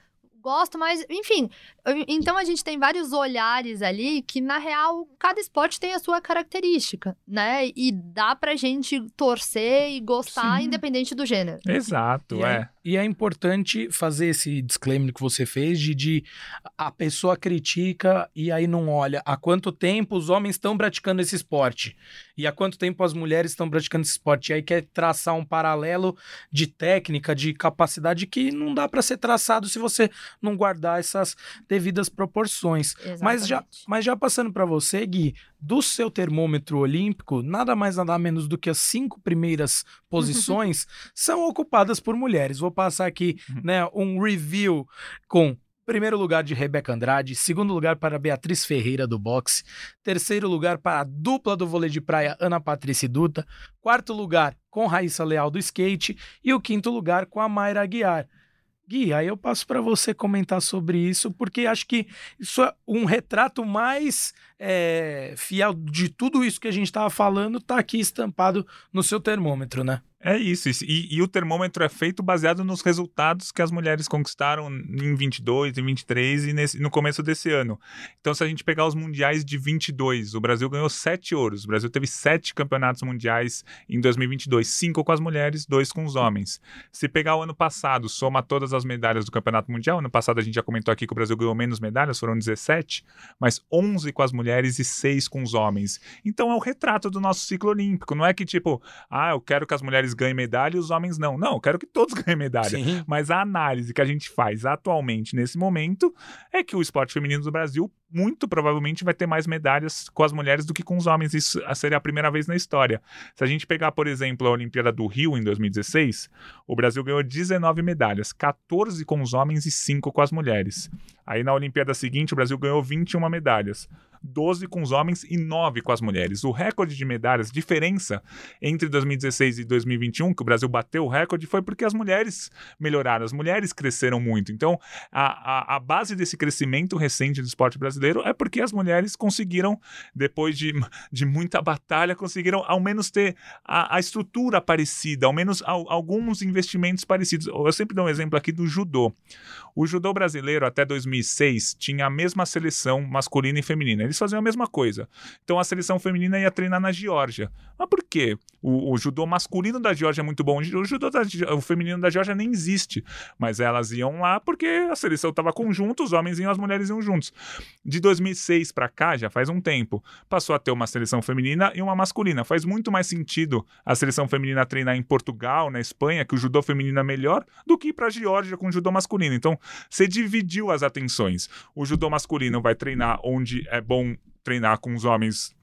gosto mais. Enfim, então a gente tem vários olhares ali que, na real, cada esporte tem a sua característica, né? E dá pra gente torcer e gostar, Sim. independente do gênero. Exato, E é. é, e é importante fazer esse disclaimer que você fez de, de a pessoa critica e aí não olha há quanto tempo os homens estão praticando esse esporte e há quanto tempo as mulheres estão praticando esse esporte. E aí quer traçar um paralelo de técnica, de capacidade que não dá para ser traçado se você não guardar essas devidas proporções. Mas já, Exatamente. mas já passando para você, Gui, do seu termômetro olímpico, nada mais nada menos do que as cinco primeiras posições [laughs] são ocupadas por mulheres. Vou passar aqui, Uhum. né, um review com primeiro lugar de Rebeca Andrade, segundo lugar para Beatriz Ferreira do boxe, terceiro lugar para a dupla do vôlei de praia Ana Patrícia Duta, quarto lugar com Raíssa Leal do skate e o quinto lugar com a Mayra Aguiar. Gui, aí eu passo para você comentar sobre isso, porque acho que isso é um retrato mais é, fiel de tudo isso que a gente estava falando, tá aqui estampado no seu termômetro, né? É isso, e, e, o termômetro é feito baseado nos resultados que as mulheres conquistaram em 22, em 23 e nesse, no começo desse ano. Então, se a gente pegar os mundiais de 22, o Brasil ganhou sete ouros. O Brasil teve sete campeonatos mundiais em 2022, cinco com as mulheres, dois com os homens. Se pegar o ano passado, soma todas as medalhas do campeonato mundial. Ano passado a gente já comentou aqui que o Brasil ganhou menos medalhas, foram 17, mas 11 com as mulheres e seis com os homens. Então, é o retrato do nosso ciclo olímpico. Não é que tipo, ah, eu quero que as mulheres ganhem medalha e os homens não. Não, eu quero que todos [laughs] ganhem medalha. Sim. Mas a análise que a gente faz atualmente, nesse momento, é que o esporte feminino do Brasil muito provavelmente vai ter mais medalhas com as mulheres do que com os homens. Isso seria a primeira vez na história. Se a gente pegar, por exemplo, a Olimpíada do Rio em 2016, o Brasil ganhou 19 medalhas, 14 com os homens e 5 com as mulheres. Aí na Olimpíada seguinte, o Brasil ganhou 21 medalhas. 12 com os homens e 9 com as mulheres. O recorde de medalhas, diferença entre 2016 e 2021, que o Brasil bateu o recorde, foi porque as mulheres melhoraram, as mulheres cresceram muito. Então, a, a, a base desse crescimento recente do esporte brasileiro é porque as mulheres conseguiram, depois de, de muita batalha, conseguiram ao menos ter a, a estrutura parecida, ao menos alguns investimentos parecidos. Eu sempre dou um exemplo aqui do judô. O judô brasileiro, até 2006, tinha a mesma seleção masculina e feminina eles faziam a mesma coisa. Então a seleção feminina ia treinar na Geórgia. Mas por quê? O, o judô masculino da Geórgia é muito bom. O judô da, o feminino da Geórgia nem existe. Mas elas iam lá porque a seleção estava conjunto, os homens iam, as mulheres iam juntos. De 2006 para cá, já faz um tempo, passou a ter uma seleção feminina e uma masculina. Faz muito mais sentido a seleção feminina treinar em Portugal, na Espanha, que o judô feminino é melhor, do que ir para a Geórgia com judô masculino. Então, você dividiu as atenções. O judô masculino vai treinar onde é bom treinar com os homens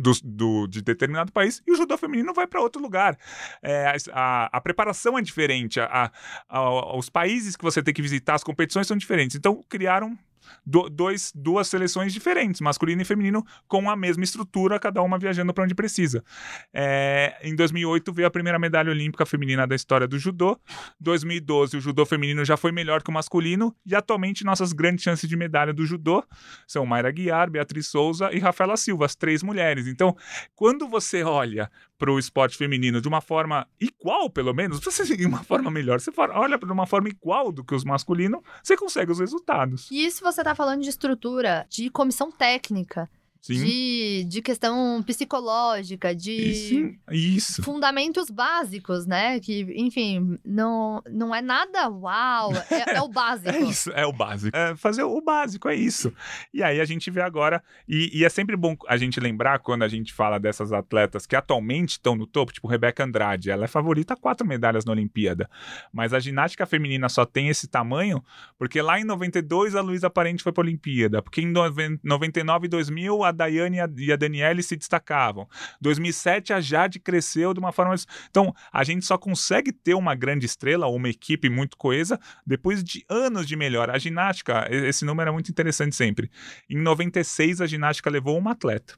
do, do, de determinado país e o judô feminino vai para outro lugar. É, a, a, preparação é diferente, a, a, os países que você tem que visitar, as competições são diferentes. Então, criaram do, dois, duas seleções diferentes, masculino e feminino, com a mesma estrutura, cada uma viajando para onde precisa. É, em 2008 veio a primeira medalha olímpica feminina da história do judô. 2012 o judô feminino já foi melhor que o masculino e atualmente nossas grandes chances de medalha do judô são Mayra Guiar, Beatriz Souza e Rafaela Silva, as três mulheres. Então, quando você olha para o esporte feminino de uma forma igual, pelo menos, você de uma forma melhor, você olha de uma forma igual do que os masculinos, você consegue os resultados. E isso você está falando de estrutura, de comissão técnica. De, de questão psicológica, de Sim, isso. fundamentos básicos, né? Que, enfim, não, não é nada uau, é, é o [laughs] básico. é isso, é o básico. É fazer o básico, é isso. E aí a gente vê agora, e, e, é sempre bom a gente lembrar quando a gente fala dessas atletas que atualmente estão no topo, tipo Rebeca Andrade, ela é favorita a quatro medalhas na Olimpíada. Mas a ginástica feminina só tem esse tamanho porque lá em 92 a Luísa Parente foi para a Olimpíada, porque em 99 e 2000 a a Daiane e a Daniele se destacavam. 2007 a Jade cresceu de uma forma. Então, a gente só consegue ter uma grande estrela uma equipe muito coesa depois de anos de melhora. A ginástica, esse número é muito interessante sempre. Em 96 a ginástica levou uma atleta.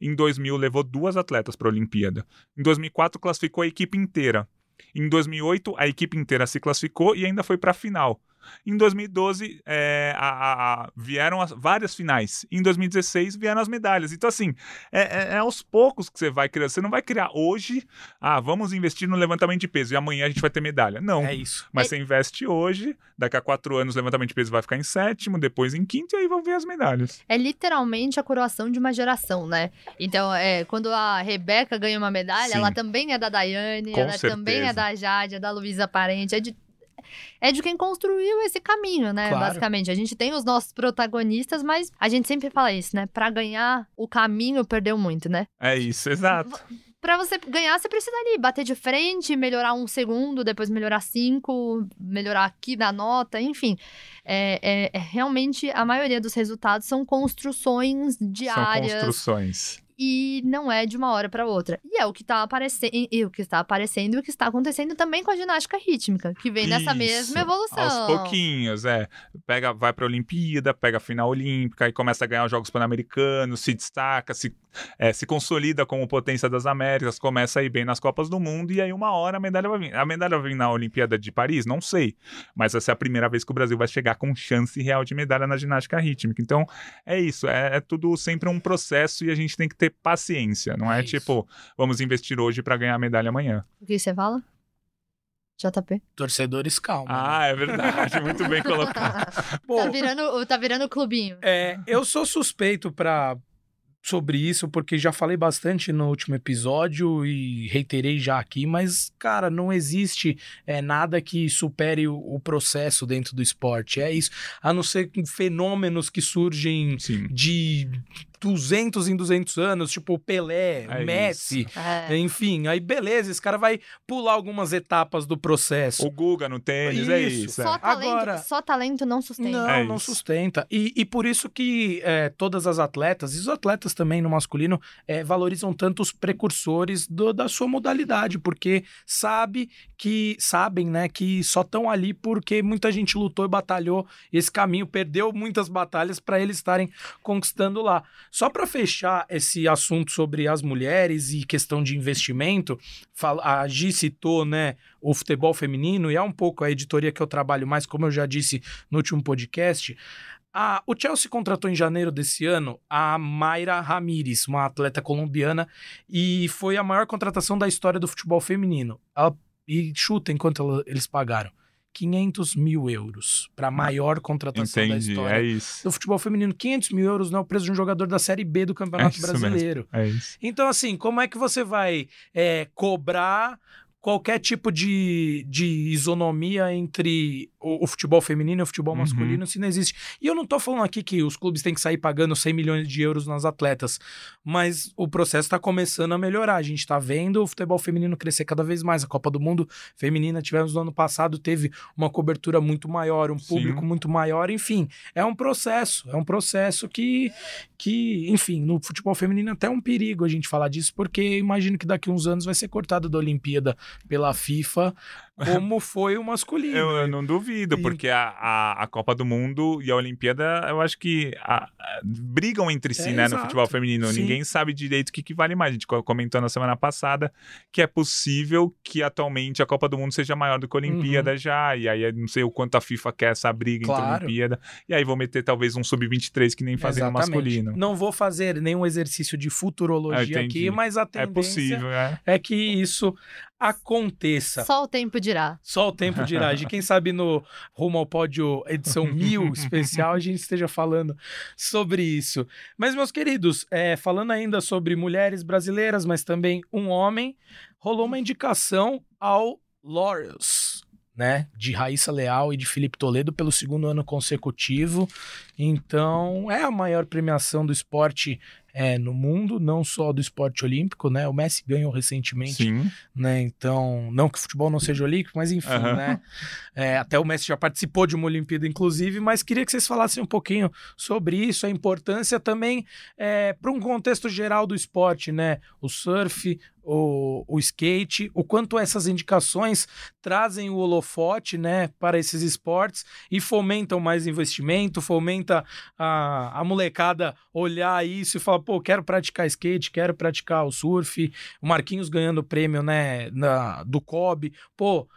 Em 2000 levou duas atletas para a Olimpíada. Em 2004 classificou a equipe inteira. Em 2008 a equipe inteira se classificou e ainda foi para a final. Em 2012, é, a, a, vieram as, várias finais. Em 2016, vieram as medalhas. Então, assim, é, é, é, aos poucos que você vai criar. Você não vai criar hoje, ah, vamos investir no levantamento de peso e amanhã a gente vai ter medalha. Não. É isso. Mas é você investe hoje, daqui a quatro anos o levantamento de peso vai ficar em sétimo, depois em quinto, e aí vão ver as medalhas. É literalmente a coroação de uma geração, né? Então, é, quando a Rebeca ganha uma medalha, Sim. ela também é da Daiane, Com ela certeza. também é da Jade, é da Luísa Parente, é de é de quem construiu esse caminho, né? Claro. Basicamente. A gente tem os nossos protagonistas, mas a gente sempre fala isso, né? Pra ganhar o caminho, perdeu muito, né? É isso, exato. Pra você ganhar, você precisa ali bater de frente, melhorar um segundo, depois melhorar cinco, melhorar aqui da nota, enfim. É, é, é realmente a maioria dos resultados são construções diárias. São construções e não é de uma hora para outra. E é o que está aparecendo, e o que está aparecendo e o que está acontecendo também com a ginástica rítmica, que vem nessa mesma evolução. Aos pouquinhos, é. Pega, vai para a Olimpíada, pega a final olímpica e começa a ganhar os Jogos Pan-Americanos, se destaca, se é, se consolida como potência das Américas, começa a ir bem nas Copas do Mundo e aí uma hora a medalha vai vir. A medalha vai vir na Olimpíada de Paris? Não sei, mas essa é a primeira vez que o Brasil vai chegar com chance real de medalha na ginástica rítmica. Então é isso, é, é tudo sempre um processo e a gente tem que ter paciência, não é, É tipo, vamos investir hoje para ganhar a medalha amanhã. O que você fala? JP. Torcedores, calma. né? Ah, é verdade, [laughs] muito bem colocado. Pô, Tá virando, tá virando clubinho. É, eu sou suspeito para sobre isso porque já falei bastante no último episódio e reiterei já aqui, mas cara, não existe é, nada que supere o, o processo dentro do esporte. É isso, a não ser fenômenos que surgem Sim. de 200 em 200 anos, tipo o Pelé, É o Messi, É. enfim, aí beleza, esse cara vai pular algumas etapas do processo. O Guga no tênis, é Isso. isso. é. Só, talento, Agora- só talento não sustenta. Não, É não isso. sustenta. E, e por isso que é, todas as atletas, e os atletas também no masculino, é, valorizam tanto os precursores do- da sua modalidade, porque sabe que sabem, né, que só estão ali porque muita gente lutou e batalhou esse caminho, perdeu muitas batalhas para eles estarem conquistando lá. Só para fechar esse assunto sobre as mulheres e questão de investimento, a Gi citou, né, o futebol feminino e é um pouco a editoria que eu trabalho mais, como eu já disse no último podcast. A- o Chelsea contratou em janeiro desse ano a Mayra Ramírez, uma atleta colombiana, e foi a maior contratação da história do futebol feminino. Ela- e chuta enquanto ela- eles pagaram. 500 mil euros para a maior contratação da Entendi, história é isso. do futebol feminino. 500 mil euros não é o preço de um jogador da Série B do Campeonato É. Brasileiro. É isso. Então, assim, como é que você vai é, cobrar qualquer tipo de, de isonomia entre o, o futebol feminino e o futebol Uhum. masculino se não existe? E eu não tô falando aqui que os clubes têm que sair pagando 100 milhões de euros nas atletas, mas o processo está começando a melhorar. A gente está vendo o futebol feminino crescer cada vez mais. A Copa do Mundo feminina tivemos no ano passado, teve uma cobertura muito maior, um Sim. público muito maior, enfim. É um processo, é um processo que, que, enfim, no futebol feminino até é um perigo a gente falar disso, porque imagino que daqui uns anos vai ser cortado da Olimpíada pela FIFA, como foi o masculino. Eu, eu não duvido, E- porque a, a, a Copa do Mundo e a Olimpíada, eu acho que a- a- brigam entre si, É, né, no exato. futebol feminino. Sim. Ninguém sabe direito o que, que vale mais. A gente co- comentou na semana passada que é possível que atualmente a Copa do Mundo seja maior do que a Olimpíada já, e aí eu não sei o quanto a FIFA quer essa briga entre a Uhum. Claro. Olimpíada, e aí vou meter talvez um sub-23 que nem fazem no masculino. Não vou fazer nenhum exercício de futurologia Ah, aqui, mas a É tendência possível, é. é que isso aconteça. Só o tempo dirá. Só o tempo dirá. De quem sabe no Rumo ao Pódio edição [laughs] 1000 especial a gente esteja falando sobre isso. Mas, meus queridos, é, falando ainda sobre mulheres brasileiras, mas também um homem, rolou uma indicação ao Laureus. Né, de Raíssa Leal e de Felipe Toledo pelo segundo ano consecutivo. Então, é a maior premiação do esporte é, no mundo, não só do esporte olímpico, né? O Messi ganhou recentemente Sim. né? Então, não que o futebol não seja olímpico, mas enfim, Aham. né? É, até o Messi já participou de uma Olimpíada, inclusive, mas queria que vocês falassem um pouquinho sobre isso, a importância também para um contexto geral do esporte, né? O surf, o, o skate, o quanto essas indicações trazem o holofote, né, para esses esportes e fomentam mais investimento, fomenta a, a molecada olhar isso e falar, pô, quero praticar skate, quero praticar o surf, o Marquinhos ganhando prêmio, né, na, do COB, pô,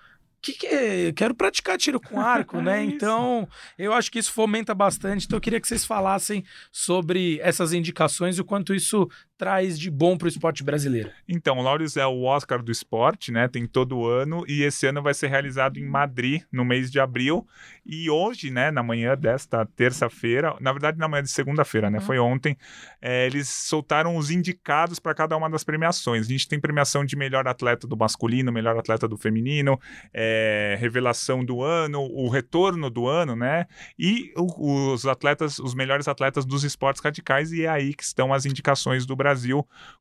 que que é? Quero praticar tiro com arco, né? [laughs] É isso. Então, eu acho que isso fomenta bastante. Então, eu queria que vocês falassem sobre essas indicações e o quanto isso traz de bom para o esporte brasileiro. Então, o Laureus é o Oscar do esporte, né? Tem todo ano e esse ano vai ser realizado em Madrid, no mês de abril. E hoje, né, na manhã desta terça-feira, na verdade, na manhã de segunda-feira, né? Uhum. Foi ontem, é, eles soltaram os indicados para cada uma das premiações. A gente tem premiação de melhor atleta do masculino, melhor atleta do feminino, é, revelação do ano, o retorno do ano, né? E o- os atletas, os melhores atletas dos esportes radicais, e é aí que estão as indicações do Brasil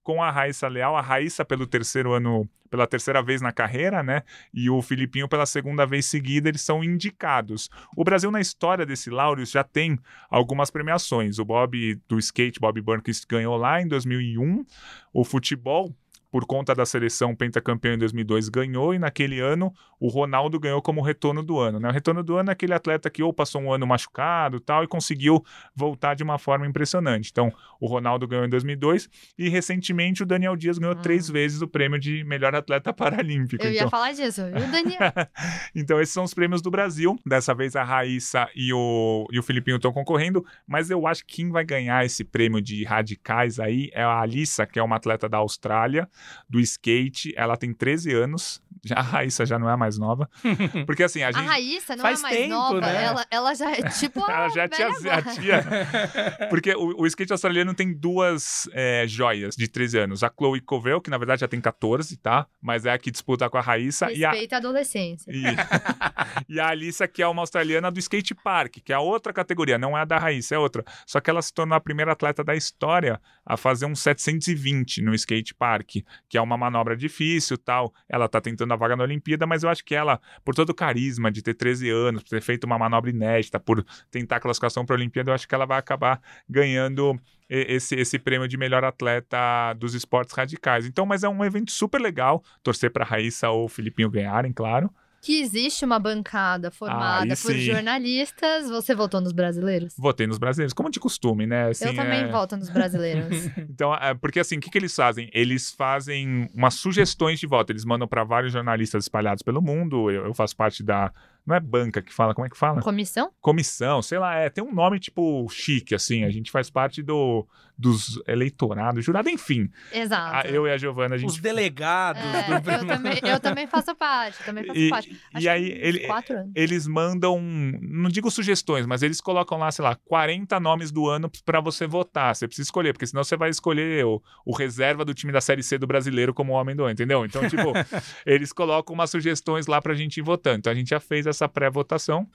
com a Raíssa Leal, a Raíssa pelo terceiro ano, pela terceira vez na carreira, né? E o Filipinho pela segunda vez seguida, eles são indicados. O Brasil, na história desse Laureus, já tem algumas premiações. O Bob do skate, Bob Burnquist, ganhou lá em 2001. O futebol por conta da seleção pentacampeão em 2002, ganhou, e naquele ano o Ronaldo ganhou como retorno do ano. Né? O retorno do ano é aquele atleta que ou passou um ano machucado tal, e conseguiu voltar de uma forma impressionante. Então, o Ronaldo ganhou em 2002 e recentemente o Daniel Dias ganhou Ah. três vezes o prêmio de melhor atleta [laughs] paralímpico. Eu ia Então, falar disso, viu, Daniel? [laughs] então, esses são os prêmios do Brasil. Dessa vez a Raíssa e o, e o Filipinho estão concorrendo, mas eu acho que quem vai ganhar esse prêmio de radicais aí é a Alissa, que é uma atleta da Austrália, do skate. Ela tem 13 anos. Já, [laughs] a Raíssa já não é a mais nova. [laughs] Porque assim, a A gente. Raíssa não Faz é mais tempo, nova, né? ela, ela já é tipo [laughs] a Ela já é velha tia, a tia. Porque o, o skate australiano tem duas é, joias de 13 anos. A Chloe Covell, que na verdade já tem 14, tá? Mas é a que disputa com a Raíssa. E a, Respeita a adolescência. E, e a Alissa, que é uma australiana do skate park, que é a outra categoria, não é a da Raíssa, é outra. Só que ela se tornou a primeira atleta da história a fazer um 720 no skate park, que é uma manobra difícil tal. Ela tá tentando a vaga na Olimpíada, mas eu acho que ela, por todo o carisma de ter 13 anos, por ter feito uma manobra inédita, por tentar a classificação para a Olimpíada, eu acho que ela vai acabar ganhando esse, esse prêmio de melhor atleta dos esportes radicais. Então, mas é um evento super legal. Torcer para Raíssa ou Filipinho ganharem, claro. Que existe uma bancada formada Aí por jornalistas. Você votou nos brasileiros? Votei nos brasileiros, como de costume, né? Assim, Eu também é- voto nos brasileiros. [laughs] Então, é, porque assim, o que, que eles fazem? Eles fazem umas sugestões de voto. Eles mandam para vários jornalistas espalhados pelo mundo. Eu, eu faço parte da. Não é banca que fala, como é que fala? Comissão? Comissão, sei lá, é, tem um nome tipo chique, assim. A gente faz parte do, dos eleitorados, jurado, enfim. Exato. A- eu e a Giovana, a Os gente. delegados É, do eu, também, eu também faço parte, eu também faço E- parte. e Acho aí, que uns ele- quatro anos. Eles mandam, não digo sugestões, mas eles colocam lá, sei lá, 40 nomes do ano para você votar. Você precisa escolher, porque senão você vai escolher o, o reserva do time da Série C do brasileiro como homem do ano, entendeu? Então, tipo, [laughs] eles colocam umas sugestões lá pra gente ir votando. Então, a gente já fez essa pré-votação.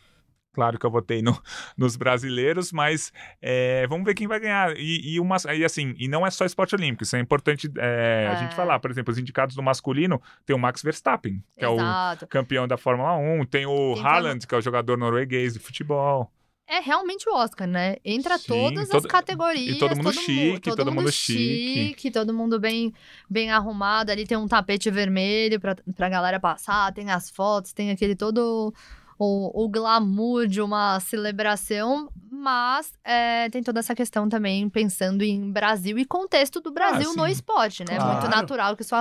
Claro que eu votei no- [laughs] nos brasileiros, mas é, vamos ver quem vai ganhar. E, e, uma, e assim, e não é só esporte olímpico, isso é importante é, a É. gente falar. Por exemplo, os indicados do masculino tem o Max Verstappen, que é o Exato. campeão da Fórmula 1, tem o Tem Haaland, que é o jogador norueguês de futebol. É realmente o Oscar, né? Entra Sim, todas todo- as categorias. e todo mundo chique, todo, todo mundo mundo chique. chique, todo mundo bem, bem arrumado. Ali tem um tapete vermelho pra, pra galera passar, tem as fotos, tem aquele todo o, o glamour de uma celebração, mas é, tem toda essa questão também pensando em Brasil e contexto do Brasil no sim. esporte, né? Claro. Muito natural que isso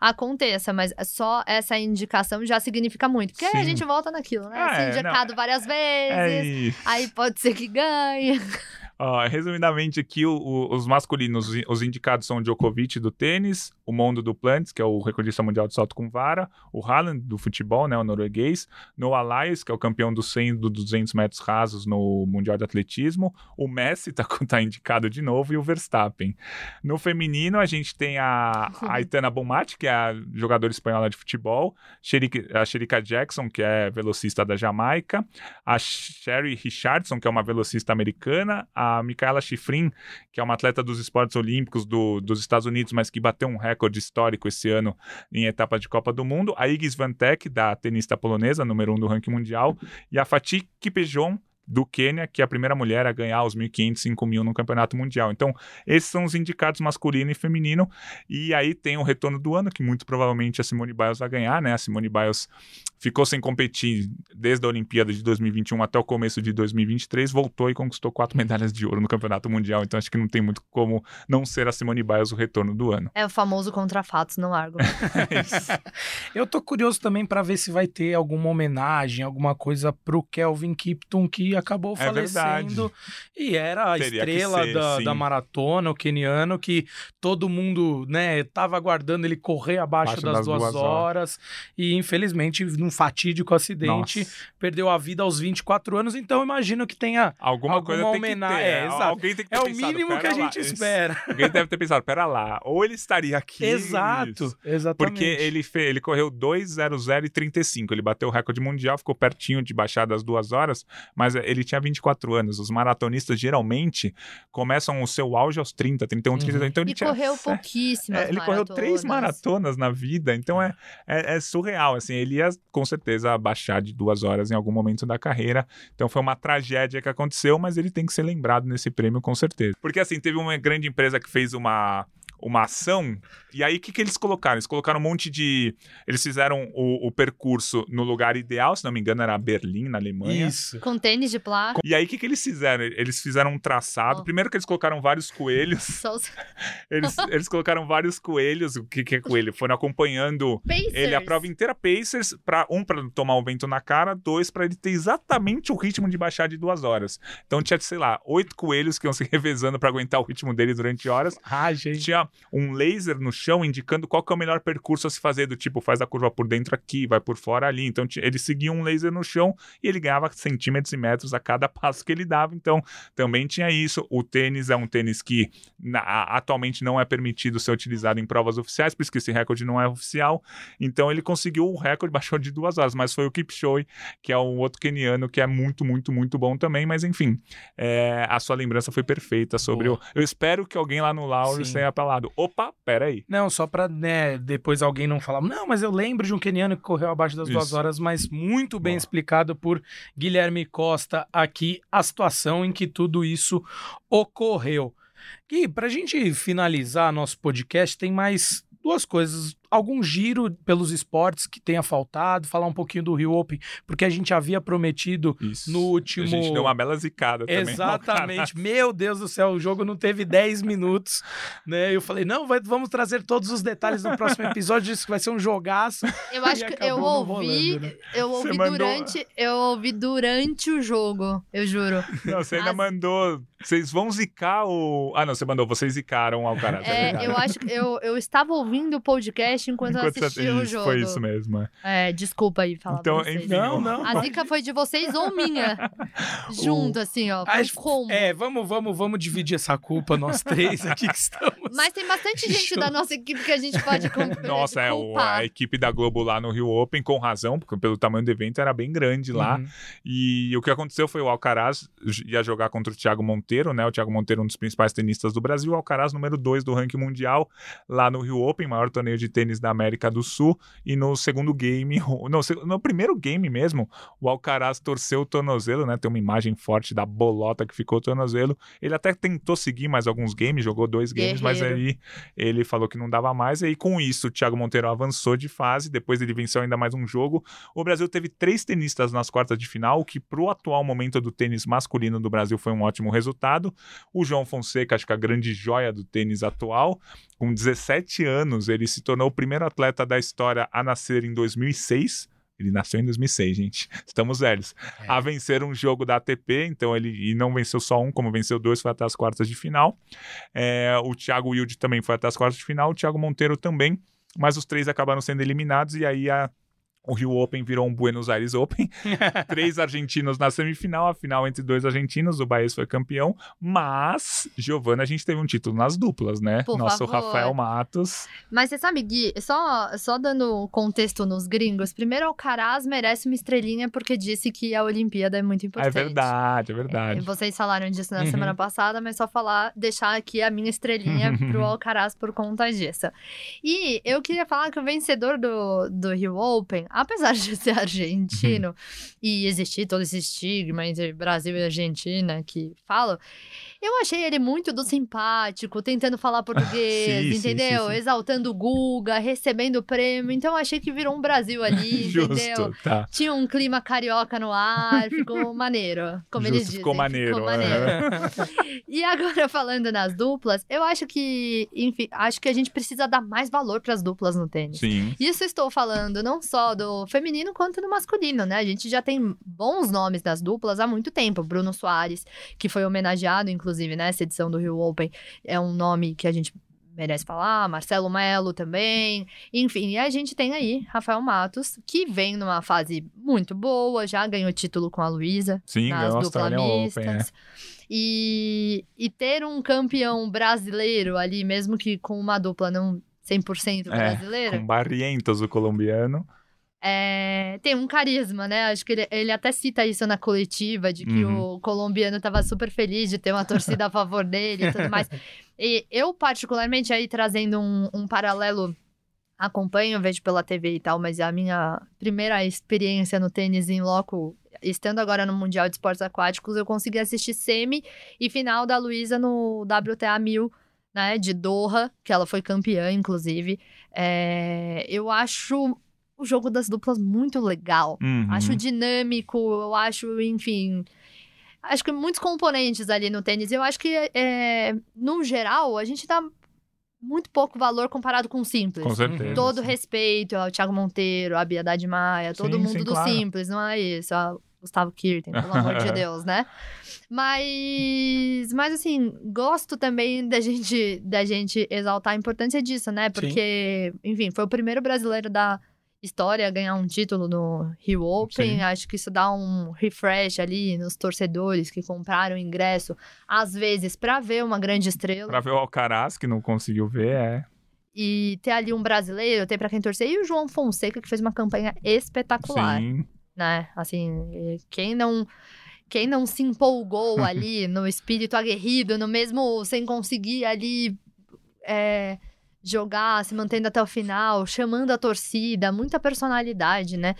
aconteça, mas só essa indicação já significa muito. Porque aí a Sim. gente volta naquilo, né? Ah, é, Assim, indicado várias É vezes. isso. Aí pode ser que ganhe. Resumidamente aqui, o- o- os masculinos, os- os indicados são o Djokovic do tênis, o Mondo do Plantes, que é o recordista mundial de salto com vara, o Haaland do futebol, né, o norueguês, Noah Lyles, que é o campeão do 100 e do 200 metros rasos no Mundial de Atletismo, o Messi tá, tá indicado de novo e o Verstappen. No feminino, a gente tem a, a Aitana Bonmati, que é a jogadora espanhola de futebol, a Sherika Jackson, que é velocista da Jamaica, a Sherry Richardson, que é uma velocista americana, a Micaela Schifrin, que é uma atleta dos esportes olímpicos do- dos Estados Unidos, mas que bateu um recorde histórico esse ano em etapa de Copa do Mundo, a Iggy Swiatek, da tenista polonesa, número um do ranking mundial, e a Fatih Kipejon, do Quênia, que é a primeira mulher a ganhar os 1.500, 5.000 no campeonato mundial. Então, esses são os indicados masculino e feminino. E aí tem o retorno do ano, que muito provavelmente a Simone Biles vai ganhar, né? A Simone Biles ficou sem competir desde a Olimpíada de 2021 até o começo de 2023, voltou e conquistou quatro medalhas de ouro no Campeonato Mundial. Então acho que não tem muito como não ser a Simone Biles o retorno do ano. É o famoso contra fatos, não argumento. [laughs] [laughs] Eu tô curioso também pra ver se vai ter alguma homenagem, alguma coisa pro Kelvin Kipton, que acabou É falecendo. e era a Teria estrela ser, da, da maratona, o keniano, que todo mundo, né, tava aguardando ele correr abaixo Abaixo das, das duas, duas horas. E infelizmente, num fatídico acidente, Nossa. perdeu a vida aos 24 anos. Então, eu imagino que tenha. Alguma, Alguma coisa tem homenagem, que ter. é, exato. Alguém tem que ter É o pensado, mínimo que a "Pera lá, gente esse- espera. Alguém deve ter pensado, pera lá, ou ele estaria aqui. Exato, Isso. exatamente. Porque ele, fe, ele correu 2:00 e 35. Ele bateu o recorde mundial, ficou pertinho de baixar das duas horas, mas ele tinha 24 anos. Os maratonistas geralmente começam o seu auge aos 30, 31, 32. Então ele E tinha. correu pouquíssimas é, ele correu três maratonas. maratonas na vida, então é, é, é surreal. Assim, ele ia com certeza baixar de duas horas em algum momento da carreira. Então foi uma tragédia que aconteceu, mas ele tem que ser lembrado nesse prêmio com certeza. Porque assim, teve uma grande empresa que fez uma uma ação. E aí, o que, que eles colocaram? Eles colocaram um monte de. Eles fizeram o, o percurso no lugar ideal, se não me engano, era Berlim, na Alemanha. Isso. Com tênis de plástico. E aí, o que, que eles fizeram? Eles fizeram um traçado. Ó. Primeiro que eles colocaram vários coelhos. Só os [laughs] Eles, eles colocaram vários coelhos. O que, que é coelho? Foram acompanhando Pacers. ele a prova inteira Pacers, pra, um para tomar o vento na cara, dois para ele ter exatamente o ritmo de baixar de duas horas. Então tinha, sei lá, oito coelhos que iam se [laughs] revezando para aguentar o ritmo dele durante horas. Ah, gente. Tinha um laser no chão indicando qual que é o melhor percurso a se fazer, do tipo, faz a curva por dentro aqui, vai por fora ali. Então ele seguia um laser no chão e ele ganhava centímetros e metros a cada passo que ele dava. Então também tinha isso. O tênis é um tênis que na- atualmente não é permitido ser utilizado em provas oficiais, por isso que esse recorde não é oficial. Então ele conseguiu o recorde, [laughs] baixou de duas horas, mas foi o Kipchoge, que é um outro keniano que é muito, muito, muito bom também. Mas enfim, é, a sua lembrança foi perfeita sobre Boa. o. Eu espero que alguém lá no Sim. tenha falado: opa, peraí. Não, só pra, né, depois alguém não falar, não, mas eu lembro de um keniano que correu abaixo das duas Isso. horas, mas muito bem Boa. explicado por Guilherme Costa aqui a situação em que tudo isso ocorreu. Gui, pra gente finalizar nosso podcast, tem mais duas coisas. Algum giro pelos esportes que tenha faltado, falar um pouquinho do Rio Open, porque a gente havia prometido Isso. no último. A gente deu uma bela zicada também. Exatamente. [laughs] Meu Deus do céu, o jogo não teve 10 minutos, né? Eu falei, não, vai- vamos trazer todos os detalhes no próximo episódio, disse que vai ser um jogaço. Eu acho que eu ouvi, rolando, né? eu Você ouvi mandou- durante, eu ouvi durante o jogo, eu juro. Não, você ainda As- mandou. Vocês vão zicar o. Ah, não, você mandou, vocês zicaram o Alcaraz. É, É, eu acho que eu, eu estava ouvindo o podcast enquanto, eu Enquanto você- assistia o isso, jogo. Foi isso mesmo. é. É, desculpa aí falar Então, pra vocês. enfim, Não, não. A zica foi de vocês ou minha? [laughs] Junto, assim, ó. Com como? É, vamos, vamos, vamos dividir essa culpa, nós três aqui que estamos. Mas tem bastante gente Junto. da nossa equipe que a gente pode [laughs] Nossa, é, o- a equipe da Globo lá no Rio Open, com razão, porque pelo tamanho do evento era bem grande lá. Uhum. E o que aconteceu foi o Alcaraz ia jogar contra o Thiago Monteiro, né? O Thiago Monteiro, um dos principais tenistas do Brasil. O Alcaraz, número 2 do ranking mundial, lá no Rio Open, maior torneio de tênis da América do Sul. E no segundo game, [laughs] o- no, primeiro game mesmo, o Alcaraz torceu o tornozelo, né? Tem uma imagem forte da bolota que ficou o tornozelo. Ele até tentou seguir mais alguns games, jogou dois games, mas Guerreiro. aí ele falou que não dava mais. E aí, com isso, o Thiago Monteiro avançou de fase. Depois ele venceu ainda mais um jogo. O Brasil teve três tenistas nas quartas de final, o que pro atual momento do tênis masculino do Brasil foi um ótimo resultado. O João Fonseca, acho que a grande joia do tênis atual, com 17 anos, ele se tornou o primeiro atleta da história a nascer em 2006. Ele nasceu em 2006, gente. [laughs] Estamos velhos. É. A vencer um jogo da ATP, então ele e não venceu só um, como venceu dois, foi até as quartas de final. É, o Thiago Wilde também foi até as quartas de final, o Thiago Monteiro também, mas os três acabaram sendo eliminados e aí a, o Rio Open virou um Buenos Aires Open. [laughs] três argentinos na semifinal, a final entre dois argentinos, o Baez foi campeão, mas, Giovana, a gente teve um título nas duplas, né? Por Nosso favor. Rafael Matos. Mas você sabe, Gui, só, só dando contexto nos gringos, primeiro Alcaraz merece uma estrelinha porque disse que a Olimpíada é muito É importante. verdade, é É, verdade. vocês falaram disso na Uhum. semana passada, mas só falar, deixar aqui a minha estrelinha [laughs] pro Alcaraz por conta disso. E eu queria falar que o vencedor do, do Rio Open, apesar de [laughs] ser argentino e existir todo esse estigma entre Brasil e Argentina que falam, eu achei ele muito do simpático, tentando falar [laughs] português, Sim, entendeu? sim, sim. Exaltando o Guga, recebendo o prêmio. Então eu achei que virou um Brasil ali, [laughs] entendeu? Justo, tá. Tinha um clima carioca no ar, ficou [laughs] maneiro. Como Justo, eles dizem. ficou maneiro. Ficou maneiro. aham. E agora, falando nas duplas, eu acho que, enfim, acho que a gente precisa dar mais valor para as duplas no tênis. Sim. Isso estou falando não só do feminino quanto do masculino, né? A gente já tem bons nomes das duplas há muito tempo. Bruno Soares, que foi homenageado, inclusive, nessa edição do Rio Open, é um nome que a gente merece falar. Marcelo Melo também. Enfim, e a gente tem aí Rafael Matos, que vem numa fase muito boa, já ganhou título com a Luísa Sim, nas ganhou a dupla Australian Open, é. E, e ter um campeão brasileiro ali, mesmo que com uma dupla não 100% É, brasileira, Com Barrientos, o colombiano. É, tem um carisma, né? Acho que ele, ele até cita isso na coletiva, de que Uhum. o colombiano estava super feliz de ter uma torcida a favor dele e tudo mais. [laughs] E eu, particularmente, aí trazendo um, um paralelo, acompanho, vejo pela TV e tal, mas a minha primeira experiência no tênis em loco, estando agora no Mundial de Esportes Aquáticos, eu consegui assistir semi e final da Luísa no WTA 1000 né, de Doha, que ela foi campeã, inclusive. É, eu acho o jogo das duplas muito legal. Uhum. Acho dinâmico, eu acho, enfim. Acho que muitos componentes ali no tênis. Eu acho que, é, no geral, a gente dá muito pouco valor comparado com o simples. Com certeza. Todo sim. respeito ao Thiago Monteiro, à Haddad Maia, todo Sim, mundo sim, do claro. simples, não é isso? Ao Gustavo Kirten, pelo [laughs] amor de Deus, né? Mas, mas assim, gosto também da gente, da gente exaltar a importância disso, né? Porque, enfim, foi o primeiro brasileiro da história ganhar um título no Rio Open. Sim. Acho que isso dá um refresh ali nos torcedores que compraram ingresso, às vezes, pra ver uma grande estrela. Pra ver o Alcaraz, que não conseguiu ver, é. E ter ali um brasileiro, ter pra quem torcer. E o João Fonseca, que fez uma campanha espetacular, Sim. né? Assim, quem não... Quem não se empolgou [laughs] ali no espírito aguerrido, no mesmo sem conseguir ali é, jogar, se mantendo até o final, chamando a torcida, muita personalidade, né?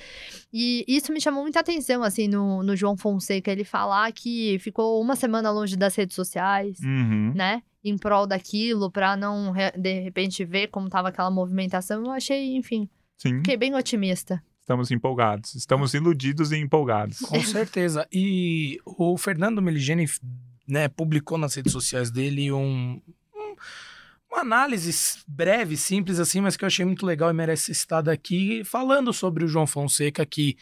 E isso me chamou muita atenção, assim, no, no João Fonseca, ele falar que ficou uma semana longe das redes sociais, Uhum. né? Em prol daquilo, pra não, de repente, ver como tava aquela movimentação. Eu achei, enfim, Sim. fiquei bem otimista. Estamos empolgados. Estamos iludidos e empolgados. Com certeza. E o Fernando Meligeni, né, publicou nas redes sociais dele um, um- uma análise breve, simples assim, mas que eu achei muito legal e merece ser citada aqui, falando sobre o João Fonseca, que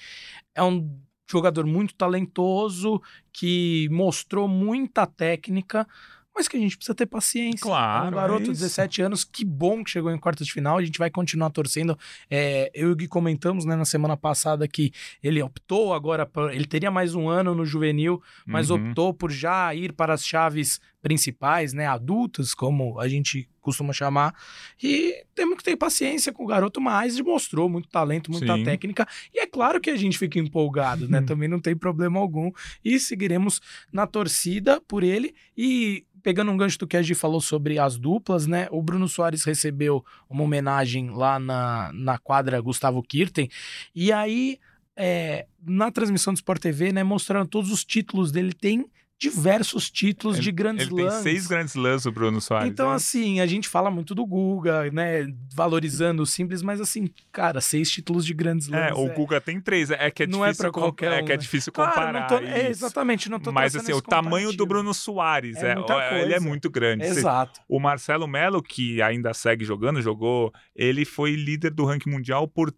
é um jogador muito talentoso, que mostrou muita técnica, mas que a gente precisa ter paciência. Claro, É um garoto é de isso. 17 anos, que bom que chegou em quartas de final. A gente vai continuar torcendo. É, eu e o Gui comentamos né, na semana passada que ele optou agora, por, ele teria mais um ano no juvenil, mas Uhum. optou por já ir para as chaves principais, né, adultas, como a gente costuma chamar. E temos que ter paciência com o garoto, mas ele mostrou muito talento, muita Sim. técnica. E é claro que a gente fica empolgado, né? [laughs] Também não tem problema algum. E seguiremos na torcida por ele. E pegando um gancho do que a gente falou sobre as duplas, né? O Bruno Soares recebeu uma homenagem lá na, na quadra Gustavo Kirten. E aí, é, na transmissão do Sport TV, né, mostrando todos os títulos dele. Tem diversos títulos de grandes Ele tem seis grandes lãs, o Bruno Soares. Então, né? assim, a gente fala muito do Guga, né? Valorizando o simples, mas assim, cara, seis títulos de grandes lãs. É, o Guga tem três. É que é Não é difícil pra com- qualquer É um, que é né? difícil comparar. não tô, é, isso. exatamente, não tô Mas assim, o tamanho do. Bruno Soares, É é, ele é muito grande. Exato. O Marcelo Melo, que ainda segue jogando, jogou, ele foi líder do ranking mundial por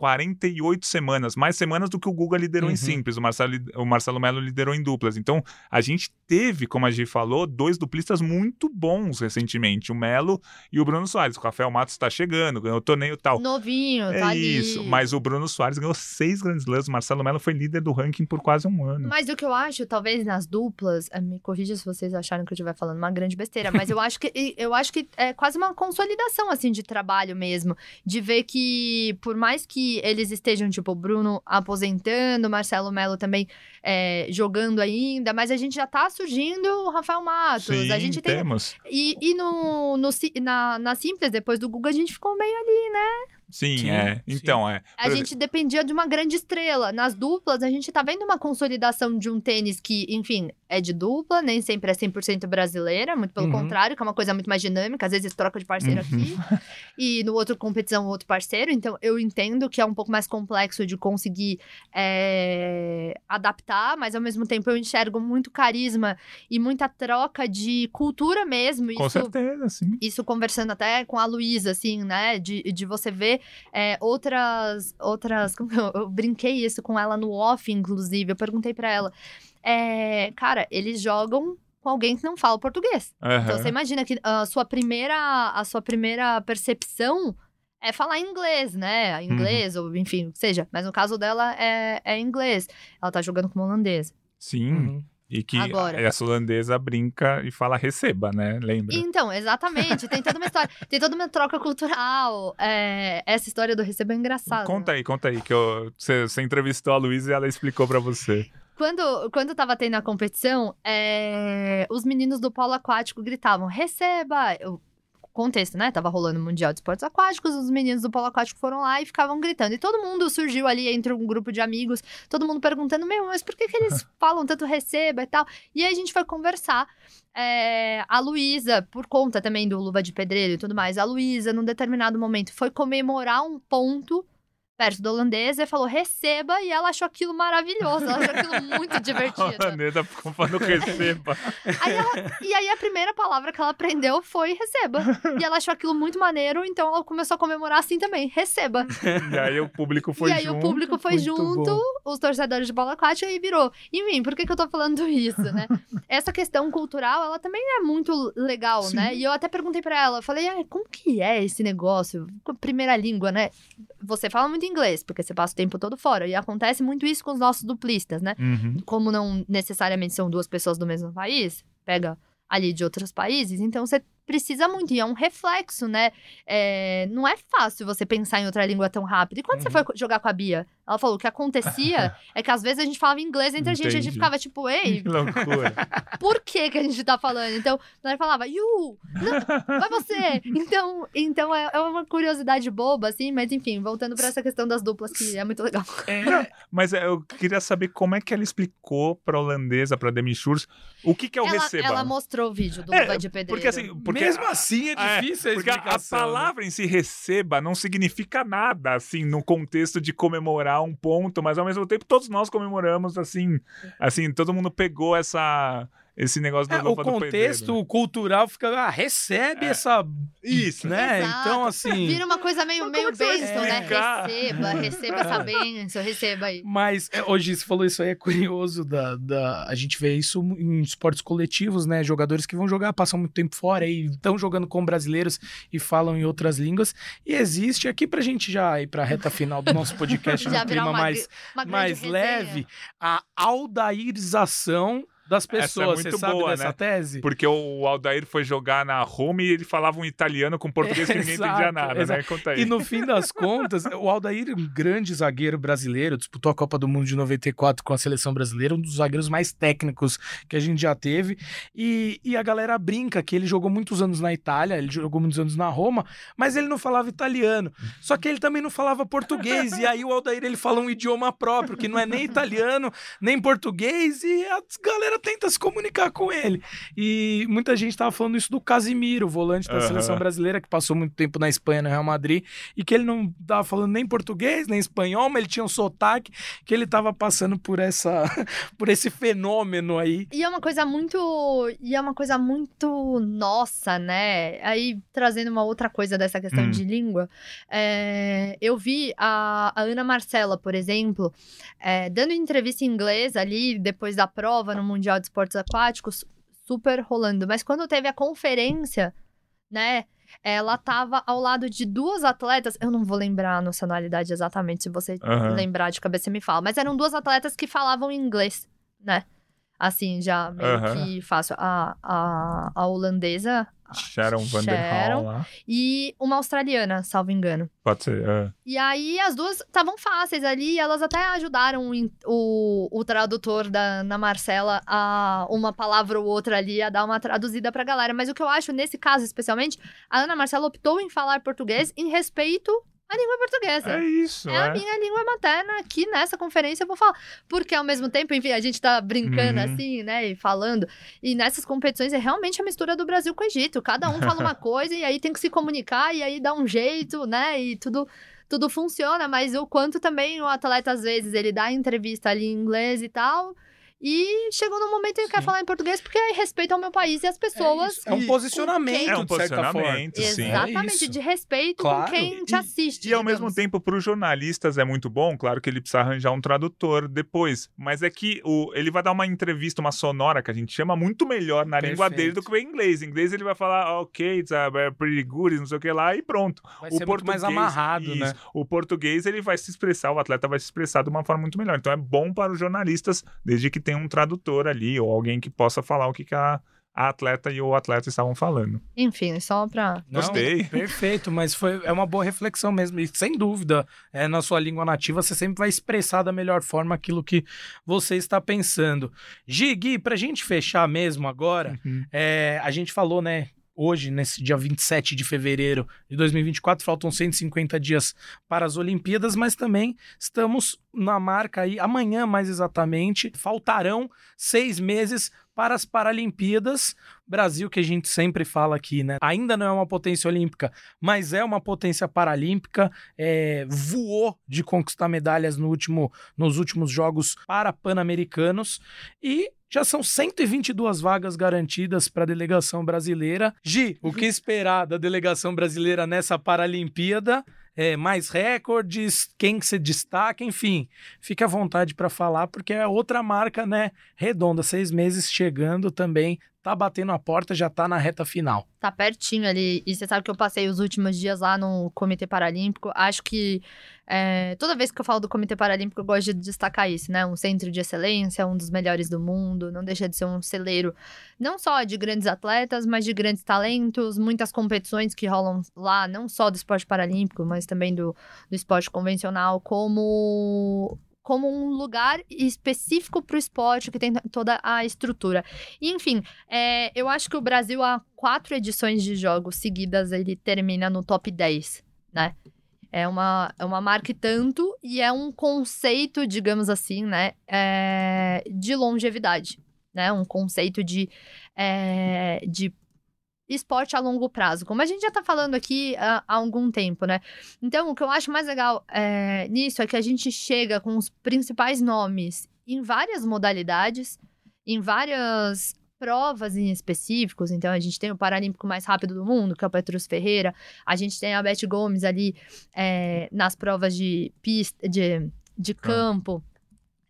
48 semanas, mais semanas do que o Guga liderou Uhum. em simples, o Marcelo, o Marcelo Melo liderou em duplas. Então, a gente teve, como a gente falou, dois duplistas muito bons recentemente, o Melo e o Bruno Soares. O Rafael Matos está chegando, ganhou o torneio e tal. Novinho, É tá ali. isso, mas o Bruno Soares ganhou seis grandes lãs, o Marcelo Melo foi líder do ranking por quase um ano. Mas o que eu acho, talvez nas duplas, eh, me corrija se vocês acharam que eu estiver falando uma grande besteira, mas eu acho que eu acho que é quase uma consolidação assim de trabalho mesmo, de ver que por mais que eles estejam tipo o Bruno aposentando, o Marcelo Melo também é, jogando ainda, mas a gente já tá surgindo o Rafael Matos, Sim, a gente tem temos. e, e no, no na, na simples depois do Guga a gente ficou meio ali, né? Sim, Sim, é. sim. Então, é. A gente dependia de uma grande estrela. Nas duplas, a gente tá vendo uma consolidação de um tênis que, enfim, é de dupla, nem sempre é 100% brasileira, muito pelo Uhum. contrário, que é uma coisa muito mais dinâmica, às vezes troca de parceiro Uhum. aqui, [laughs] e no outro competição, outro parceiro. Então, eu entendo que é um pouco mais complexo de conseguir é, adaptar, mas ao mesmo tempo eu enxergo muito carisma e muita troca de cultura mesmo. Com Isso certeza, sim. isso conversando até com a Luísa, assim, né? De, de você ver é, outras. outras [laughs] eu, eu brinquei isso com ela no off, inclusive. Eu perguntei pra ela. É, cara, eles jogam com alguém que não fala português. Então Aham. você imagina que a sua primeira, a sua primeira percepção é falar inglês, né? Inglês, ou enfim, o que seja. Mas no caso dela é, é inglês. Ela tá jogando com uma holandesa. Sim. Uhum. E que Agora. essa holandesa brinca e fala receba, né? Lembra? Então, exatamente. Tem toda uma história. tem toda uma troca cultural. É, essa história do receber é engraçada. Conta aí, conta aí, que eu- você você entrevistou a Luísa e ela explicou pra você. Quando, quando tava tendo a competição, é, os meninos do polo aquático gritavam: receba! Eu- contexto, né? Tava rolando o Mundial de Esportes Aquáticos, os meninos do polo aquático foram lá e ficavam gritando. E todo mundo surgiu ali entre um grupo de amigos, todo mundo perguntando, meu, mas por que, que eles [laughs] falam tanto receba e tal? E aí a gente foi conversar. É, a Luísa, por conta também do Luva de Pedreiro e tudo mais, a Luísa, num determinado momento, foi comemorar um ponto perto da holandesa e falou receba, e ela achou aquilo maravilhoso, ela achou aquilo muito [laughs] A divertido. holandesa ficou falando receba. [laughs] Aí ela- e aí a primeira palavra que ela aprendeu foi receba. E ela achou aquilo muito maneiro, então ela começou a comemorar assim também, receba. e aí o público foi e aí junto. o público foi junto, bom. os torcedores de bola aquática e virou. Enfim, por que, que eu tô falando isso, né? [laughs] Essa questão cultural, ela também é muito legal, Sim. né? E eu até perguntei pra ela, eu falei, ah, como que é esse negócio? Primeira língua, né? Você fala muito inglês, porque você passa o tempo todo fora. E acontece muito isso com os nossos duplistas, né? Uhum. como não necessariamente são duas pessoas do mesmo país, pega ali de outros países, então você precisa muito, e é um reflexo, né? É, não é fácil você pensar em outra língua tão rápido. E quando você foi jogar com a Bia, ela falou que o que acontecia [laughs] é que às vezes a gente falava inglês entre a gente, a gente Entendi. ficava tipo, ei, [laughs] Que loucura. [laughs] por que que a gente tá falando? Então, ela falava, you, não, vai você. Então, então é, é uma curiosidade boba, assim, mas enfim, voltando pra essa questão das duplas, que é muito legal. Mas é, eu queria saber como é que ela explicou pra holandesa, pra Demi Schurz, o que, que é o ela, receba. ela mostrou o vídeo do É, Luva de Pedreiro. Porque assim, porque Mesmo assim é É, difícil a Porque a, a explicação. né? palavra em si, receba, não significa nada, assim, no contexto de comemorar um ponto, mas ao mesmo tempo todos nós comemoramos, assim, assim, todo mundo pegou essa, esse negócio do É, o Luva do contexto Pedreiro. cultural fica, ah, recebe É. essa. Isso. Né? Exato. Então, assim. Vira uma coisa meio, meio vai bênção, né? Receba, receba essa [laughs] bênção, receba aí. Mas é, hoje você falou isso aí, é curioso. Da, da, a gente vê isso em esportes coletivos, né? Jogadores que vão jogar, passam muito tempo fora e estão jogando com brasileiros e falam em outras línguas. E existe aqui pra gente já ir pra reta final do nosso podcast [laughs] virar clima uma, mais, uma mais resenha. leve, a aldairização das Essa é pessoas. muito Você sabe boa, dessa né? tese? Porque o Aldair foi jogar na Roma e ele falava um italiano com português que [laughs] ninguém entendia Exato, nada, né? exato. Conta aí. E no fim das contas, o Aldair, um grande zagueiro brasileiro, disputou a Copa do Mundo de 94 com a seleção brasileira, um dos zagueiros mais técnicos que a gente já teve. E, e a galera brinca que ele jogou muitos anos na Itália, ele jogou muitos anos na Roma, mas ele não falava italiano. Só que ele também não falava português. e aí o Aldair ele fala um idioma próprio, que não é nem italiano, nem português, e a galera tenta se comunicar com ele. E muita gente tava falando isso do Casimiro, volante da Aham. seleção brasileira, que passou muito tempo na Espanha, no Real Madrid, e que ele não tava falando nem português, nem espanhol, mas ele tinha um sotaque, que ele tava passando por essa [laughs] por esse fenômeno aí. E é uma coisa muito. E é uma coisa muito nossa, né? Aí, trazendo uma outra coisa dessa questão Hum. de língua, é, eu vi a, a Ana Marcela, por exemplo, é, dando entrevista em inglês ali, depois da prova no Mundial de Esportes Aquáticos, super rolando. Mas quando teve a conferência, né? Ela tava ao lado de duas atletas, eu não vou lembrar a nacionalidade exatamente, se você Aham. lembrar de cabeça, me fala. Mas eram duas atletas que falavam inglês, né? Assim, já meio Aham. que fácil. A, a, a holandesa Sharon Van der. Hall lá. e uma australiana, salvo engano. Pode ser. é. E aí as duas estavam fáceis ali, elas até ajudaram o, o tradutor da Ana Marcela a uma palavra ou outra ali, a dar uma traduzida pra galera. Mas o que eu acho, nesse caso especialmente, a Ana Marcela optou em falar português em respeito à língua portuguesa. É isso, É a é. minha língua materna aqui nessa conferência eu vou falar. Porque ao mesmo tempo, enfim, a gente tá brincando Uhum. assim, né? E falando. E nessas competições é realmente a mistura do Brasil com o Egito. Cada um fala uma [laughs] coisa e aí tem que se comunicar e aí dá um jeito, né? E tudo. Tudo funciona, mas o quanto também o atleta, às vezes, ele dá entrevista ali em inglês e tal. E chegou no momento em que quer Sim. falar em português porque é respeito ao meu país e as pessoas. É, um com posicionamento, É um de certa forma. posicionamento, sim. Exatamente, isso. de respeito Claro. com quem te E- assiste. E ao mesmo tempo, para os jornalistas é muito bom, claro que ele precisa arranjar um tradutor depois. Mas é que o, ele vai dar uma entrevista, uma sonora que a gente chama, muito melhor na língua Perfeito. dele do que o inglês. Em inglês ele vai falar, "Ah, ok, it's a pretty good, não sei o que lá, e pronto. Vai o ser muito mais amarrado, né? isso. O português ele vai se expressar, o atleta vai se expressar de uma forma muito melhor. Então é bom para os jornalistas, desde que tenha um tradutor ali, ou alguém que possa falar o que, que a, a atleta e o atleta estavam falando. Enfim, só. Não, Gostei. Perfeito, mas foi, é uma boa reflexão mesmo. E sem dúvida, é, na sua língua nativa, você sempre vai expressar da melhor forma aquilo que você está pensando. Gui, Gui, pra gente fechar mesmo agora, Uhum. é, a gente falou, né? Hoje, nesse dia 27 de fevereiro de 2024, faltam 150 dias para as Olimpíadas, mas também estamos na marca aí, amanhã mais exatamente, faltarão seis meses para as Paralimpíadas. Brasil, que a gente sempre fala aqui, né? Ainda não é uma potência olímpica, mas é uma potência paralímpica. É, voou de conquistar medalhas no último, nos últimos Jogos Parapan-Americanos. E já são 122 vagas garantidas para a delegação brasileira. Gi, o que esperar da delegação brasileira nessa Paralimpíada? É, mais recordes, quem que se destaca, enfim, fique à vontade para falar, porque é outra marca, né, redonda, seis meses chegando também, tá batendo a porta, já tá na reta final. Tá pertinho ali. E você sabe que eu passei os últimos dias lá no Comitê Paralímpico. Acho que é, toda vez que eu falo do Comitê Paralímpico, eu gosto de destacar isso, né? Um centro de excelência, um dos melhores do mundo, não deixa de ser um celeiro não só de grandes atletas, mas de grandes talentos, muitas competições que rolam lá, não só do esporte paralímpico, mas também do, do esporte convencional, como como um lugar específico para o esporte, que tem toda a estrutura. E, enfim, é, eu acho que o Brasil, há quatro edições de jogos seguidas, ele termina no top 10, né? É uma, é uma marca e tanto, e é um conceito, digamos assim, né, é, de longevidade, né? Um conceito de, é, de esporte a longo prazo, como a gente já tá falando aqui há, há algum tempo, né? Então, o que eu acho mais legal é, nisso é que a gente chega com os principais nomes em várias modalidades, em várias provas em específicos. Então, a gente tem o Paralímpico mais rápido do mundo, que é o Petrus Ferreira. A gente tem a Beth Gomes ali é, nas provas de pista, de, de campo,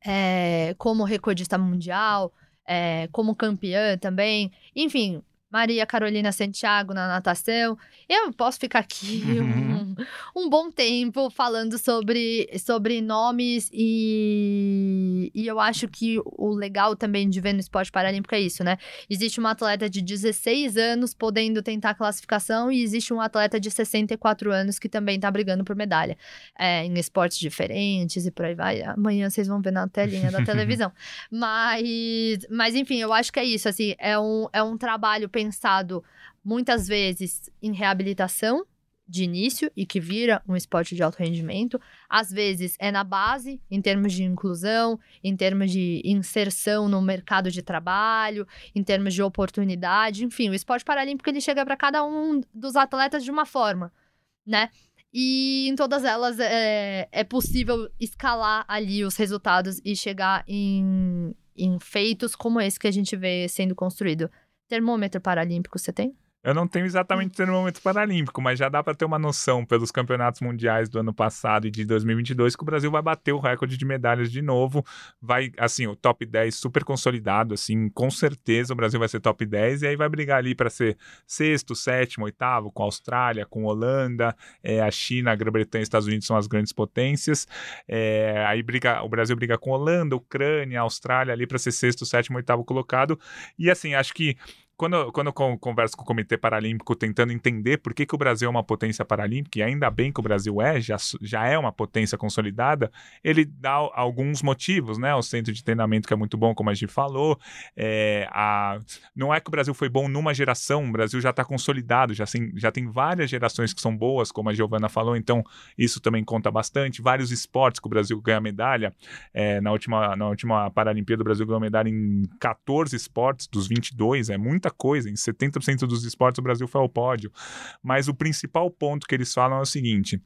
é, como recordista mundial. É, como campeã também. Enfim, Maria Carolina Santiago na natação. Eu posso ficar aqui uhum. um, um, bom tempo falando sobre, sobre nomes e, e eu acho que o legal também de ver no esporte paralímpico é isso, né? Existe uma atleta de 16 anos podendo tentar classificação e existe um atleta de 64 anos que também tá brigando por medalha é, em esportes diferentes e por aí vai. Amanhã vocês vão ver na telinha da [laughs] televisão. Mas, mas enfim, eu acho que é isso, assim, é um, é um trabalho pensado muitas vezes em reabilitação de início e que vira um esporte de alto rendimento. Às vezes é na base, em termos de inclusão, em termos de inserção no mercado de trabalho, em termos de oportunidade, enfim, o esporte paralímpico ele chega para cada um dos atletas de uma forma, né? E em todas elas é, é possível escalar ali os resultados e chegar em, em feitos como esse que a gente vê sendo construído. Termômetro paralímpico você tem? Eu não tenho exatamente o termômetro paralímpico, mas já dá para ter uma noção pelos campeonatos mundiais do ano passado e de 2022 que o Brasil vai bater o recorde de medalhas de novo. Vai, assim, o top 10 super consolidado, assim, com certeza o Brasil vai ser top 10 e aí vai brigar ali para ser sexto, sétimo, oitavo com a Austrália, com a Holanda, é, a China, a Grã-Bretanha e Estados Unidos são as grandes potências. É, aí briga, o Brasil briga com a Holanda, Ucrânia, Austrália ali para ser sexto, sétimo, oitavo colocado. E assim, acho que quando, quando eu converso com o Comitê Paralímpico tentando entender por que, que o Brasil é uma potência paralímpica, e ainda bem que o Brasil é, já, já é uma potência consolidada, ele dá alguns motivos, né? O centro de treinamento que é muito bom, como a gente falou. É, a, não é que o Brasil foi bom numa geração, o Brasil já está consolidado, já tem, já tem várias gerações que são boas, como a Giovana falou, então isso também conta bastante. Vários esportes que o Brasil ganha medalha. É, na, última, na última Paralimpíada, o Brasil ganhou medalha em 14 esportes dos 22, é muita muita coisa. Em 70% dos esportes o Brasil foi ao pódio. Mas o principal ponto que eles falam é o seguinte: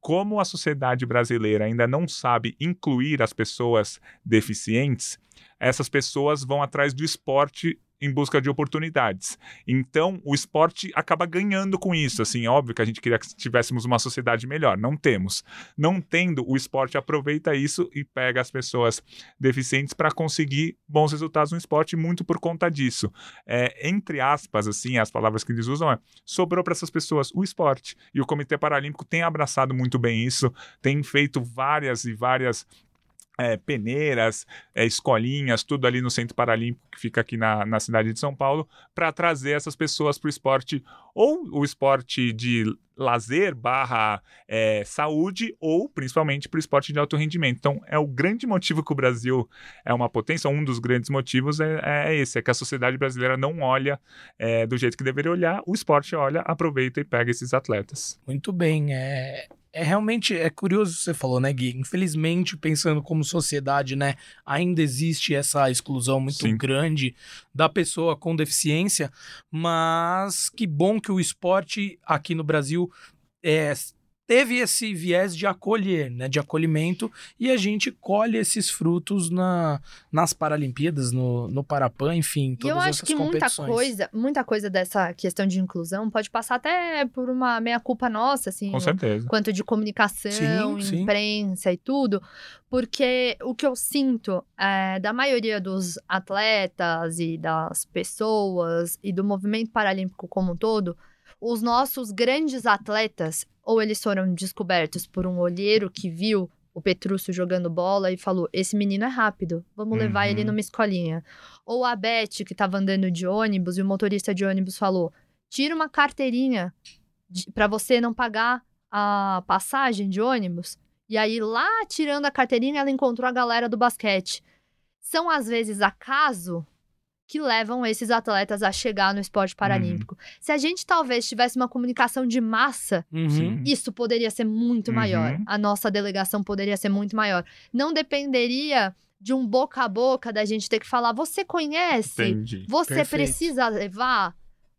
como a sociedade brasileira ainda não sabe incluir as pessoas deficientes, essas pessoas vão atrás do esporte em busca de oportunidades. Então, o esporte acaba ganhando com isso. Assim, é óbvio que a gente queria que tivéssemos uma sociedade melhor. Não temos. Não tendo, o esporte aproveita isso e pega as pessoas deficientes para conseguir bons resultados no esporte, muito por conta disso. É, entre aspas, assim, as palavras que eles usam é: sobrou para essas pessoas o esporte. E o Comitê Paralímpico tem abraçado muito bem isso, tem feito várias e várias é, peneiras, é, escolinhas, tudo ali no Centro Paralímpico que fica aqui na, na cidade de São Paulo, para trazer essas pessoas para o esporte, ou o esporte de lazer barra é, saúde, ou principalmente para o esporte de alto rendimento. Então, é o grande motivo que o Brasil é uma potência, um dos grandes motivos é, é esse, é que a sociedade brasileira não olha é, do jeito que deveria olhar, o esporte olha, aproveita e pega esses atletas. Muito bem, é, é realmente é curioso você falou, né, Gui? Infelizmente, pensando como sociedade, né, ainda existe essa exclusão muito Sim. grande da pessoa com deficiência, mas que bom que o esporte aqui no Brasil é, teve esse viés de acolher, né, de acolhimento, e a gente colhe esses frutos na, nas Paralimpíadas, no, no Parapan, enfim, todas eu acho essas que muita competições. coisa, muita coisa dessa questão de inclusão pode passar até por uma meia-culpa nossa, assim. Com certeza. quanto de comunicação, Sim, sim. imprensa e tudo, porque o que eu sinto é, da maioria dos atletas e das pessoas e do movimento paralímpico como um todo, os nossos grandes atletas, ou eles foram descobertos por um olheiro que viu o Petrúcio jogando bola e falou: Esse menino é rápido, vamos levar ele Uhum. numa escolinha. Ou a Beth, que estava andando de ônibus, e o motorista de ônibus falou: Tira uma carteirinha para você não pagar a passagem de ônibus. E aí, lá tirando a carteirinha, ela encontrou a galera do basquete. São, às vezes, acaso que levam esses atletas a chegar no esporte paralímpico. Se a gente talvez tivesse uma comunicação de massa, Uhum. Isso poderia ser muito Uhum. maior. A nossa delegação poderia ser muito maior. Não dependeria de um boca a boca da gente ter que falar: você conhece? Entendi. Você Perfeito. precisa levar?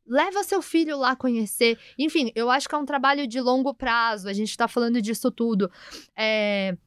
Leva seu filho lá conhecer. Enfim, eu acho que é um trabalho de longo prazo. A gente tá falando disso tudo. É,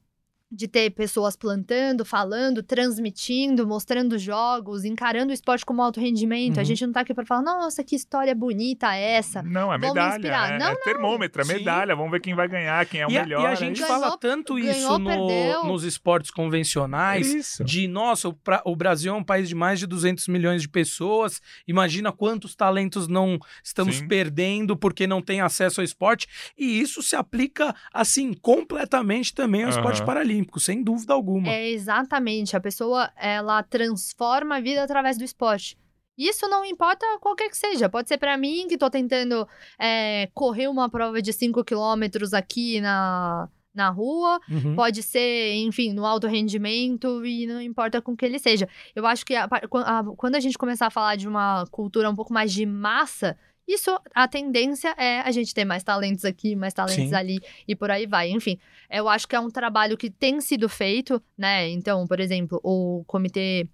de ter pessoas plantando, falando, transmitindo, mostrando jogos, encarando o esporte como alto rendimento. A Uhum. gente não tá aqui pra falar, nossa, que história bonita essa. Não, é Vamos medalha. inspirar. É, Não, é termômetro, é Sim. medalha. Vamos ver quem vai ganhar, quem é o e, a, melhor. e a é gente isso. Ganhou, fala tanto ganhou, isso no- nos esportes convencionais, Isso. de nossa, o, pra- o Brasil é um país de mais de 200 milhões de pessoas. Imagina quantos talentos não estamos Sim. perdendo porque não tem acesso ao esporte. E isso se aplica, assim, completamente também ao esporte Aham. Paralímpico, sem dúvida alguma. É exatamente. A pessoa, ela transforma a vida através do esporte. Isso não importa qualquer que seja. Pode ser pra mim, que tô tentando é, correr uma prova de 5 quilômetros aqui na, na rua. Uhum. Pode ser, enfim, no alto rendimento e não importa com que ele seja. Eu acho que a a- quando a gente começar a falar de uma cultura um pouco mais de massa, isso, a tendência é a gente ter mais talentos aqui, mais talentos Sim. ali e por aí vai. Enfim, eu acho que é um trabalho que tem sido feito, né? Então, por exemplo, o Comitê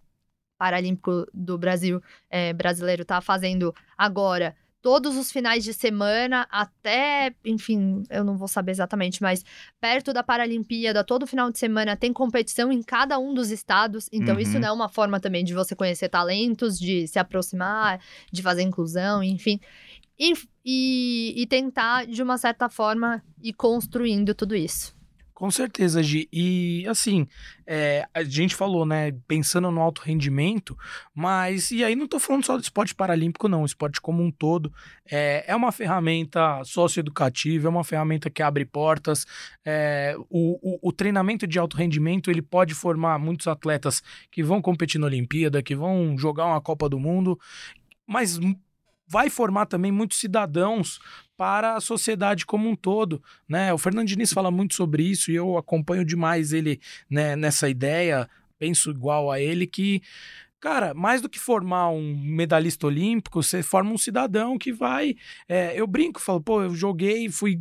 Paralímpico do Brasil, é, brasileiro, tá fazendo agora todos os finais de semana até, enfim, eu não vou saber exatamente, mas perto da Paralimpíada, todo final de semana tem competição em cada um dos estados. Então, Uhum. isso não é uma forma também de você conhecer talentos, de se aproximar, de fazer inclusão, enfim. E, e, e tentar, de uma certa forma, ir construindo tudo isso. Com certeza, Gi. E assim, é, a gente falou, né, pensando no alto rendimento, mas e aí não tô falando só do esporte paralímpico, não, o esporte como um todo. É, é uma ferramenta socioeducativa, é uma ferramenta que abre portas. É, o, o, o treinamento de alto rendimento ele pode formar muitos atletas que vão competir na Olimpíada, que vão jogar uma Copa do Mundo, mas vai formar também muitos cidadãos para a sociedade como um todo, né? O Fernando Diniz fala muito sobre isso e eu acompanho demais ele né, nessa ideia, penso igual a ele que Cara, mais do que formar um medalhista olímpico, você forma um cidadão que vai. é, eu brinco, falo, pô, eu joguei, fui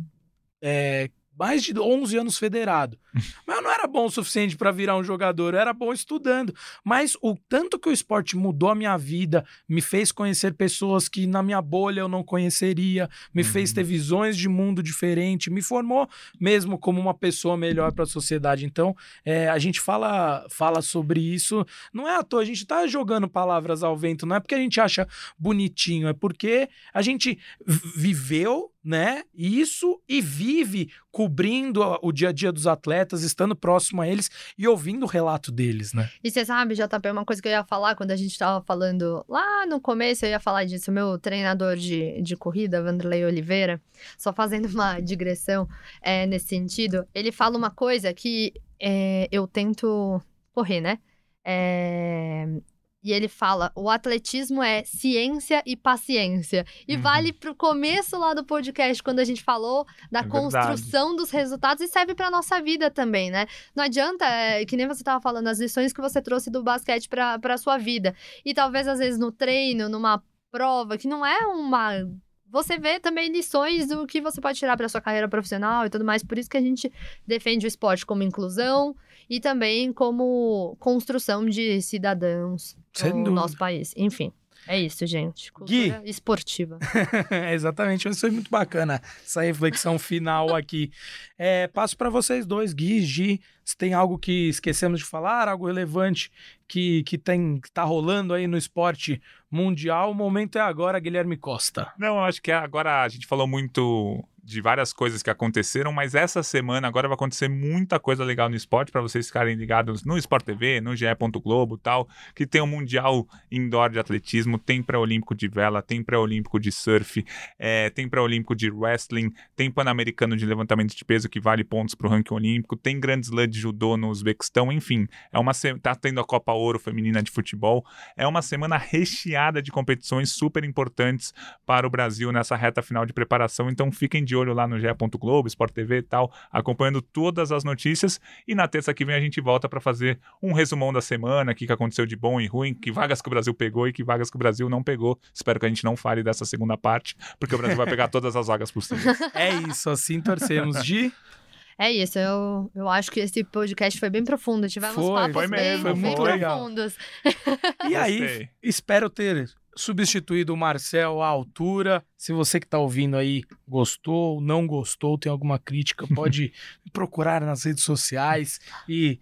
é, mais de 11 anos federado. [laughs] Mas eu não era bom o suficiente para virar um jogador, eu era bom estudando. Mas o tanto que o esporte mudou a minha vida, me fez conhecer pessoas que na minha bolha eu não conheceria, me fez Uhum. ter visões de mundo diferente, me formou mesmo como uma pessoa melhor para a sociedade. Então, é, a gente fala, fala sobre isso, não é à toa, a gente tá jogando palavras ao vento, não é porque a gente acha bonitinho, é porque a gente viveu, né, isso e vive cobrindo o dia a dia dos atletas, estando próximo a eles e ouvindo o relato deles, né? E você sabe, JP, uma coisa que eu ia falar quando a gente tava falando lá no começo, eu ia falar disso. Meu treinador de, de corrida, Vanderlei Oliveira, só fazendo uma [laughs] digressão é, nesse sentido, ele fala uma coisa que é, eu tento correr, né? É, E ele fala: o atletismo é ciência e paciência. E Uhum. vale pro começo lá do podcast, quando a gente falou da É verdade. construção dos resultados, e serve pra nossa vida também, né? Não adianta, é, que nem você tava falando, as lições que você trouxe do basquete pra sua vida. E talvez, às vezes, no treino, numa prova, que não é uma. Você vê também lições do que você pode tirar pra sua carreira profissional e tudo mais. Por isso que a gente defende o esporte como inclusão e também como construção de cidadãos Sem no nosso país. Enfim, é isso, gente. Cultura esportiva. [laughs] Exatamente, mas foi muito bacana essa reflexão final aqui. É, passo para vocês dois, Gui, Gi, se tem algo que esquecemos de falar, algo relevante que, que, tem, que tá rolando aí no esporte mundial, o momento é agora, Guilherme Costa. Não, eu acho que agora a gente falou muito de várias coisas que aconteceram, mas essa semana agora vai acontecer muita coisa legal no esporte para vocês ficarem ligados no Sport TV, no GE. Globo tal, que tem o Mundial Indoor de Atletismo, tem pré-olímpico de vela, tem pré-olímpico de surf, é, tem pré-olímpico de wrestling, tem pan-americano de levantamento de peso que vale pontos para o ranking olímpico, tem grande slam de judô no Uzbequistão, enfim, é uma tá tendo a Copa Ouro feminina de futebol, é uma semana recheada de competições super importantes para o Brasil nessa reta final de preparação. Então fiquem de olho lá no GE. Globo, Sport TV e tal, acompanhando todas as notícias. E na terça que vem a gente volta para fazer um resumão da semana, o que que aconteceu de bom e ruim, que vagas que o Brasil pegou e que vagas que o Brasil não pegou. Espero que a gente não fale dessa segunda parte, porque o Brasil vai pegar todas as vagas possíveis. [laughs] É isso, assim torcemos. Gi, É isso, eu, eu acho que esse podcast foi bem profundo. Tivemos Foi, papos foi bem, mesmo, bem foi muito legal. profundos. [laughs] e aí, Gostei. espero ter substituído o Marcel à altura. Se você que está ouvindo aí gostou, não gostou, tem alguma crítica, pode [laughs] me procurar nas redes sociais e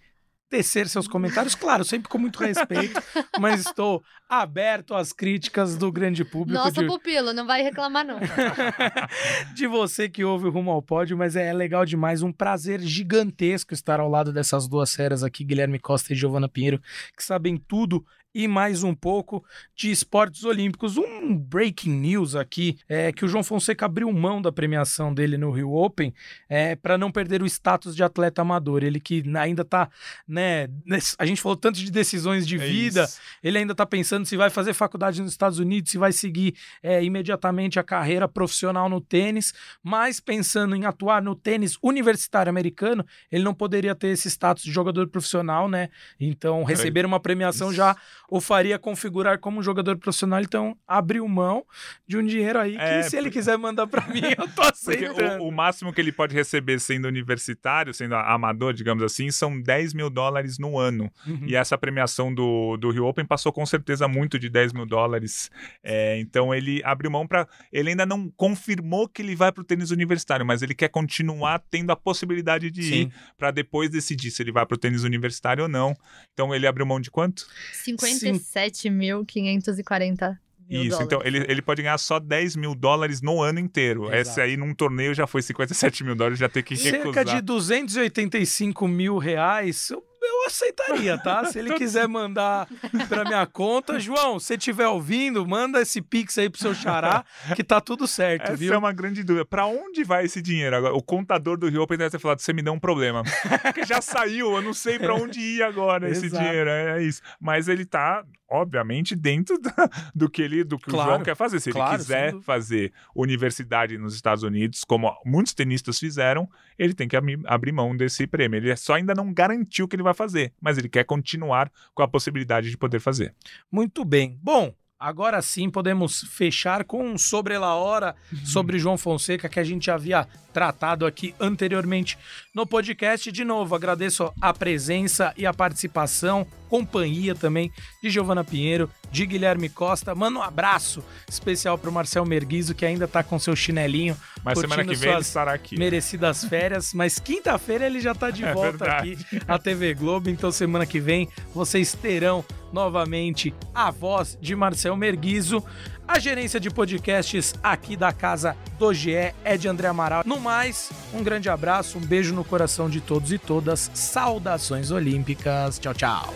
tecer seus comentários. Claro, sempre com muito respeito, mas estou aberto às críticas do grande público. Nosso de- pupilo, não vai reclamar não. [laughs] de você que ouve o Rumo ao Pódio, mas é legal demais, um prazer gigantesco estar ao lado dessas duas feras aqui, Guilherme Costa e Giovana Pinheiro, que sabem tudo e mais um pouco de esportes olímpicos. Um breaking news aqui é que o João Fonseca abriu mão da premiação dele no Rio Open é, para não perder o status de atleta amador. Ele que ainda tá, né? Nesse- A gente falou tanto de decisões de É vida, isso. ele ainda está pensando se vai fazer faculdade nos Estados Unidos, se vai seguir é, imediatamente a carreira profissional no tênis, mas pensando em atuar no tênis universitário americano, ele não poderia ter esse status de jogador profissional, né? Então, receber uma premiação isso. já o faria configurar como um jogador profissional, então abriu mão de um dinheiro aí que É, se ele porque- quiser mandar para mim, eu tô [laughs] aceitando. o, o máximo que ele pode receber sendo universitário, sendo amador, digamos assim, são 10 mil dólares no ano. Uhum. E essa premiação do, do Rio Open passou com certeza muito de 10 mil dólares. É, então ele abriu mão para. Ele ainda não confirmou que ele vai para o tênis universitário, mas ele quer continuar tendo a possibilidade de Sim. ir para depois decidir se ele vai para o tênis universitário ou não. Então ele abriu mão de quanto? 57.540 mil Isso, dólares. então ele, ele pode ganhar só 10 mil dólares no ano inteiro. Exato. Esse aí num torneio já foi 57 mil dólares, já tem que Cerca recusar. de 285 mil reais, eu, aceitaria, tá? Se ele [laughs] quiser mandar pra minha conta. João, se estiver ouvindo, manda esse pix aí pro seu xará, que tá tudo certo, Essa viu? é uma grande dúvida. Pra onde vai esse dinheiro agora? O contador do Rio Open deve ter falado: você me deu um problema. [laughs] Porque já saiu, eu não sei pra onde ir agora esse Exato. dinheiro. É, é isso. Mas ele tá, obviamente, dentro da- do que ele, do que Claro, o João quer fazer. Se claro, ele quiser fazer universidade nos Estados Unidos, como muitos tenistas fizeram, ele tem que abrir- abrir mão desse prêmio. Ele só ainda não garantiu que ele vai fazer, mas ele quer continuar com a possibilidade de poder fazer. Muito bem. Bom, agora sim podemos fechar com um sobre la hora sobre João Fonseca que a gente havia tratado aqui anteriormente no podcast. De novo, agradeço a presença e a participação, companhia também de Giovana Pinheiro, de Guilherme Costa. Manda um abraço especial pro Marcel Merguizo que ainda tá com seu chinelinho Mas semana que vem ele estará aqui. merecidas férias, mas quinta-feira ele já tá de [laughs] É volta verdade. aqui à TV Globo, então semana que vem vocês terão novamente a voz de Marcel Merguizo. A gerência de podcasts aqui da casa do GE é de André Amaral. No mais, um grande abraço, um beijo no coração de todos e todas. Saudações olímpicas. Tchau, tchau.